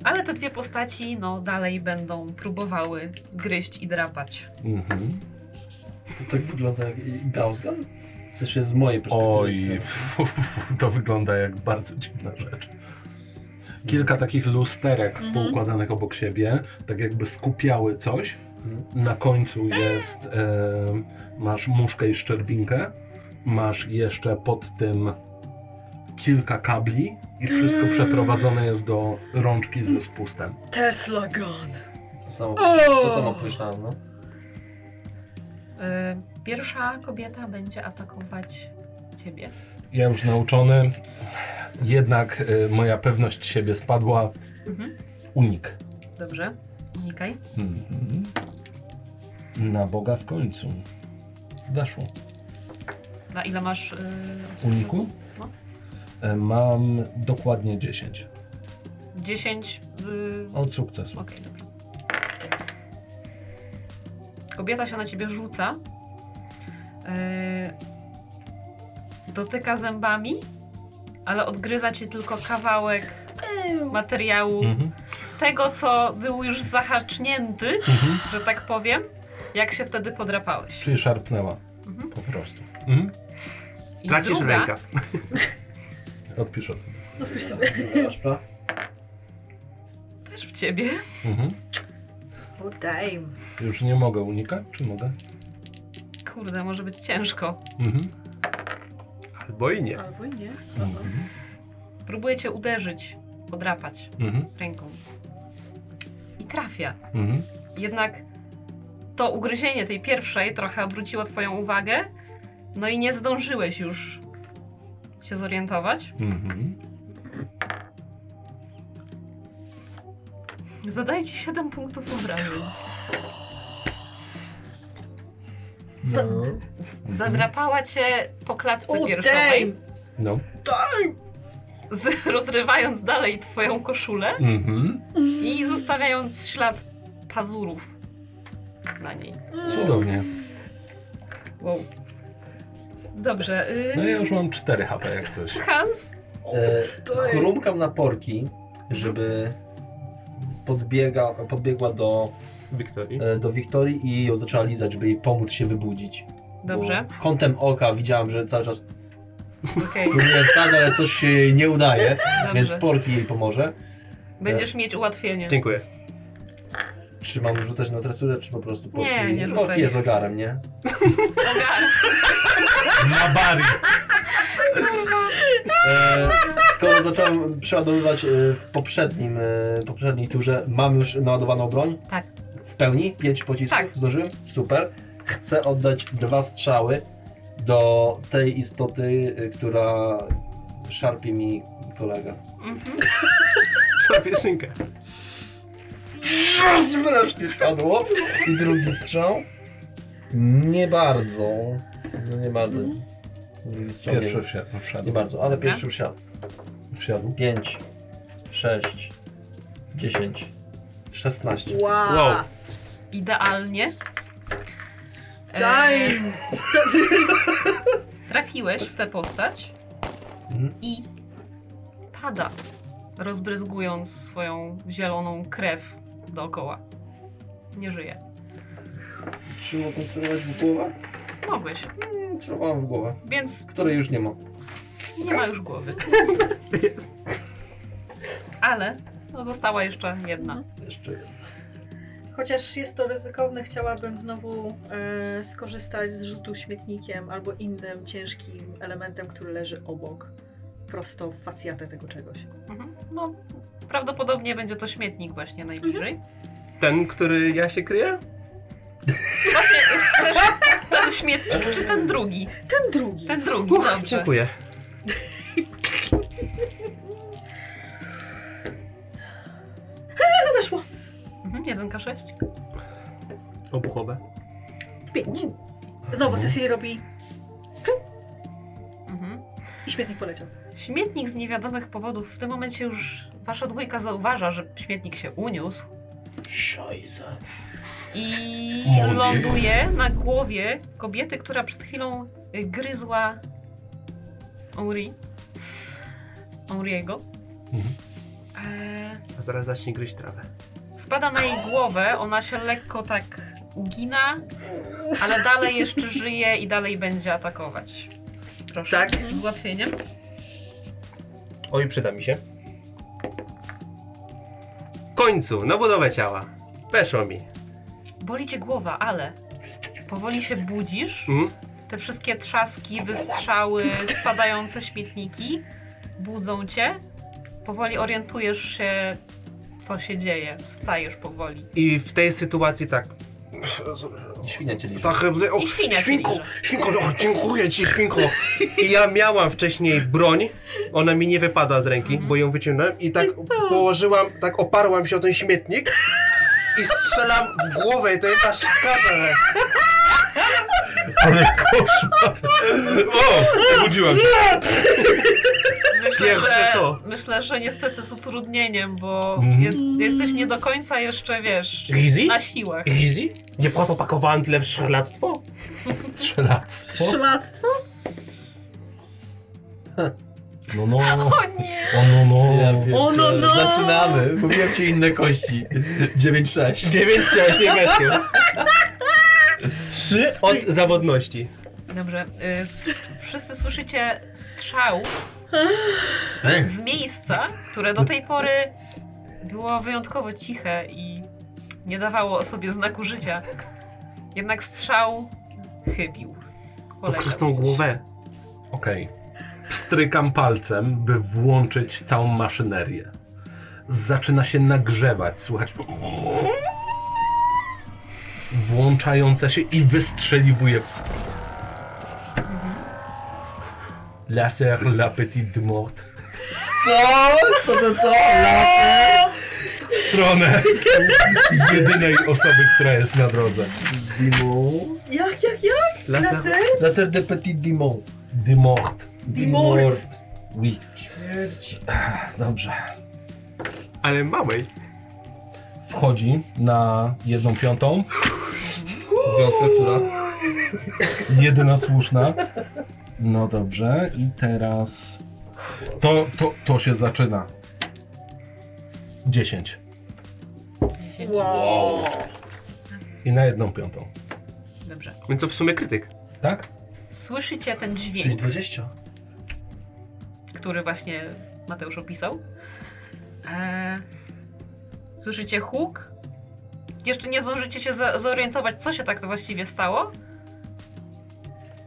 ale te dwie postaci, no, dalej będą próbowały gryźć i drapać. Mhm. To tak wygląda jak Gaussgun? W sensie z mojej perspektywy. Oj, to wygląda jak bardzo dziwna rzecz. Kilka takich lusterek Mhm. poukładanych obok siebie, tak jakby skupiały coś. Na końcu jest, e, masz muszkę i szczerbinkę, masz jeszcze pod tym kilka kabli i wszystko Mm. przeprowadzone jest do rączki ze spustem. Tesla gun. To samo, to samo pomyślałem, no. E, pierwsza kobieta będzie atakować ciebie. Ja już nauczony, jednak e, moja pewność siebie spadła. Mhm. Unik. Dobrze, unikaj. Mhm. Na Boga w końcu. Weszło. Na ile masz yy, Uniku? No. E, Mam dokładnie 10 10. Yy... od sukcesu. Okej, dobra. Kobieta się na ciebie rzuca. Yy, dotyka zębami, ale odgryza ci tylko kawałek materiału Mhm. tego, co był już zahacznięty, Mhm. że tak powiem, jak się wtedy podrapałeś. Czyli szarpnęła Mhm. po prostu. Mhm. I Tracisz druga, rękaw. Odpiszę sobie. Odpisz sobie. Też w ciebie. Mhm. Damn. Już nie mogę unikać, czy mogę? Kurde, może być ciężko. Mhm. Albo i nie. Albo i nie. Mhm. Próbuję cię uderzyć, podrapać Mhm. ręką. I trafia. Mhm. Jednak to ugryzienie tej pierwszej trochę odwróciło twoją uwagę, no i nie zdążyłeś już się zorientować. Mhm. Zadaję ci 7 punktów obrażeń. No. Zadrapała cię po klatce O piersiowej. No. z, rozrywając dalej twoją koszulę Mhm. i zostawiając ślad pazurów na niej. Cudownie. Wow. Dobrze. No Yy, ja już mam 4 HP jak coś. Hans, E, chrumkam na porki, żeby podbiega, podbiegła do, Wiktorii. e, do Wiktorii i ją zaczęła lizać, żeby jej pomóc się wybudzić. Dobrze. Bo kątem oka widziałam, że cały czas okej, próbuję wstać, ale coś się jej nie udaje, więc dobrze. porki jej pomoże. Będziesz mieć ułatwienie. Dziękuję. Czy mam rzucać na tresurę, czy po prostu porki? Nie, nie rzucaj. Porki jest ogarem, nie? Ogar. Na bari! E, skoro zacząłem przeładowywać e, w poprzednim, e, poprzedniej turze, mam już naładowaną broń? Tak. W pełni? Pięć pocisków? Tak. Zdążyłem? Super. Chcę oddać dwa strzały do tej istoty, e, która szarpie mi kolega. Mhm. Szarpie szynkę. Aż wreszcie siadło. I drugi strzał. Nie bardzo. No nie bardzo. Drugi strzał Pierwszy nie, wsiadł. nie wsiadł. bardzo, ale Dobra. pierwszy wsiadł. Wsiadł. 5, 6, 10, 16. Wow. Wow. Idealnie. E, Damn. trafiłeś w tę postać Mhm. i pada, rozbryzgując swoją zieloną krew dookoła. Nie żyje. Czy mogę celować w głowę? Mogłeś, Mm, Celowałem w głowę, więc której już nie ma. nie ma już głowy. Ale no, została jeszcze jedna. Jeszcze jedna. Chociaż jest to ryzykowne, chciałabym znowu e, skorzystać z rzutu śmietnikiem albo innym ciężkim elementem, który leży obok. Prosto w facjatę tego czegoś. Mhm. No, prawdopodobnie będzie to śmietnik właśnie najbliżej. Ten, który ja się kryję? Właśnie, chcesz ten śmietnik czy ten drugi? Ten drugi. Ten drugi, dobrze. Dziękuję. No weszło. Mhm, 1K6. Obuchowe. Pięć. Znowu Cecily robi Mhm. i śmietnik poleciał. Śmietnik z niewiadomych powodów. W tym momencie już wasza dwójka zauważa, że śmietnik się uniósł Szajza. i ląduje na głowie kobiety, która przed chwilą y, gryzła Henri. Henriego. Mhm. E, A zaraz zacznie gryźć trawę. Spada na jej głowę, ona się lekko tak ugina, ale dalej jeszcze żyje i dalej będzie atakować. Proszę. Tak. Z ułatwieniem. Oj, przyda mi się. W końcu, na budowę ciała. Weszło mi. Boli cię głowa, ale powoli się budzisz. Mhm. Te wszystkie trzaski, wystrzały, spadające śmietniki budzą cię. Powoli orientujesz się, co się dzieje. Wstajesz powoli. I w tej sytuacji tak. Świnia cię liczy. Zachębny, o, I świnia cię świnko, liże. świnko, o, dziękuję ci, świnko. I ja miałam wcześniej broń, ona mi nie wypadła z ręki, bo ją wyciągnąłem i tak położyłam, tak oparłam się o ten śmietnik i strzelam w głowę tej paszkarze. Ale koszmar. O, obudziłam się. Myślę, Pierwsze że, co? myślę, że niestety z utrudnieniem, bo Mhm. jest, jesteś nie do końca jeszcze, wiesz, Easy? na siłach. Easy? Nie po to pakowałem tyle w szarlactwo? Strzelactwo. Szlactwo? No, no. O nie! O, no, no. Ja pierdzielę. O, no, no. Zaczynamy. Mówiłem ci inne kości. 9-6. 9-6, nie weszło. Trzy od zawodności. Dobrze, y, s- wszyscy słyszycie strzał z miejsca, które do tej pory było wyjątkowo ciche i nie dawało o sobie znaku życia. Jednak strzał chybił. Poleciał Poprzez tą głowę. Okej. Pstrykam palcem, by włączyć całą maszynerię. Zaczyna się nagrzewać, słychać włączające się i wystrzeliwuje. Laser la petite mort. Co? Co to co? Lasy? W stronę jedynej osoby, która jest na drodze. Dimon. Jak, jak, jak? Laser. Laser? Laser de petit dimon. De mort. Dimort. Oui. Śmierć. Dobrze. Ale małej. Wchodzi na jedną piątą. Wiązka, która? Jedyna słuszna. No dobrze, i teraz. To, to, to się zaczyna. 10. Wow. I na jedną piątą. Dobrze. Więc to w sumie krytyk. Tak? Słyszycie ten Czyli dźwięk, 20. który właśnie Mateusz opisał. Eee, słyszycie huk. Jeszcze nie zdążycie się za- zorientować, co się tak to właściwie stało.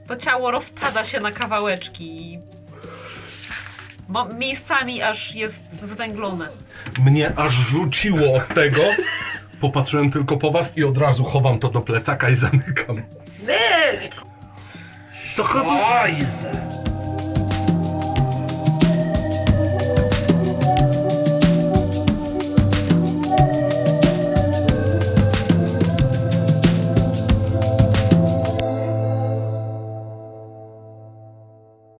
To ciało rozpada się na kawałeczki i mo- miejscami aż jest zwęglone. Mnie aż rzuciło od tego. Popatrzyłem tylko po was i od razu chowam to do plecaka i zamykam. Co chyba? Ajze.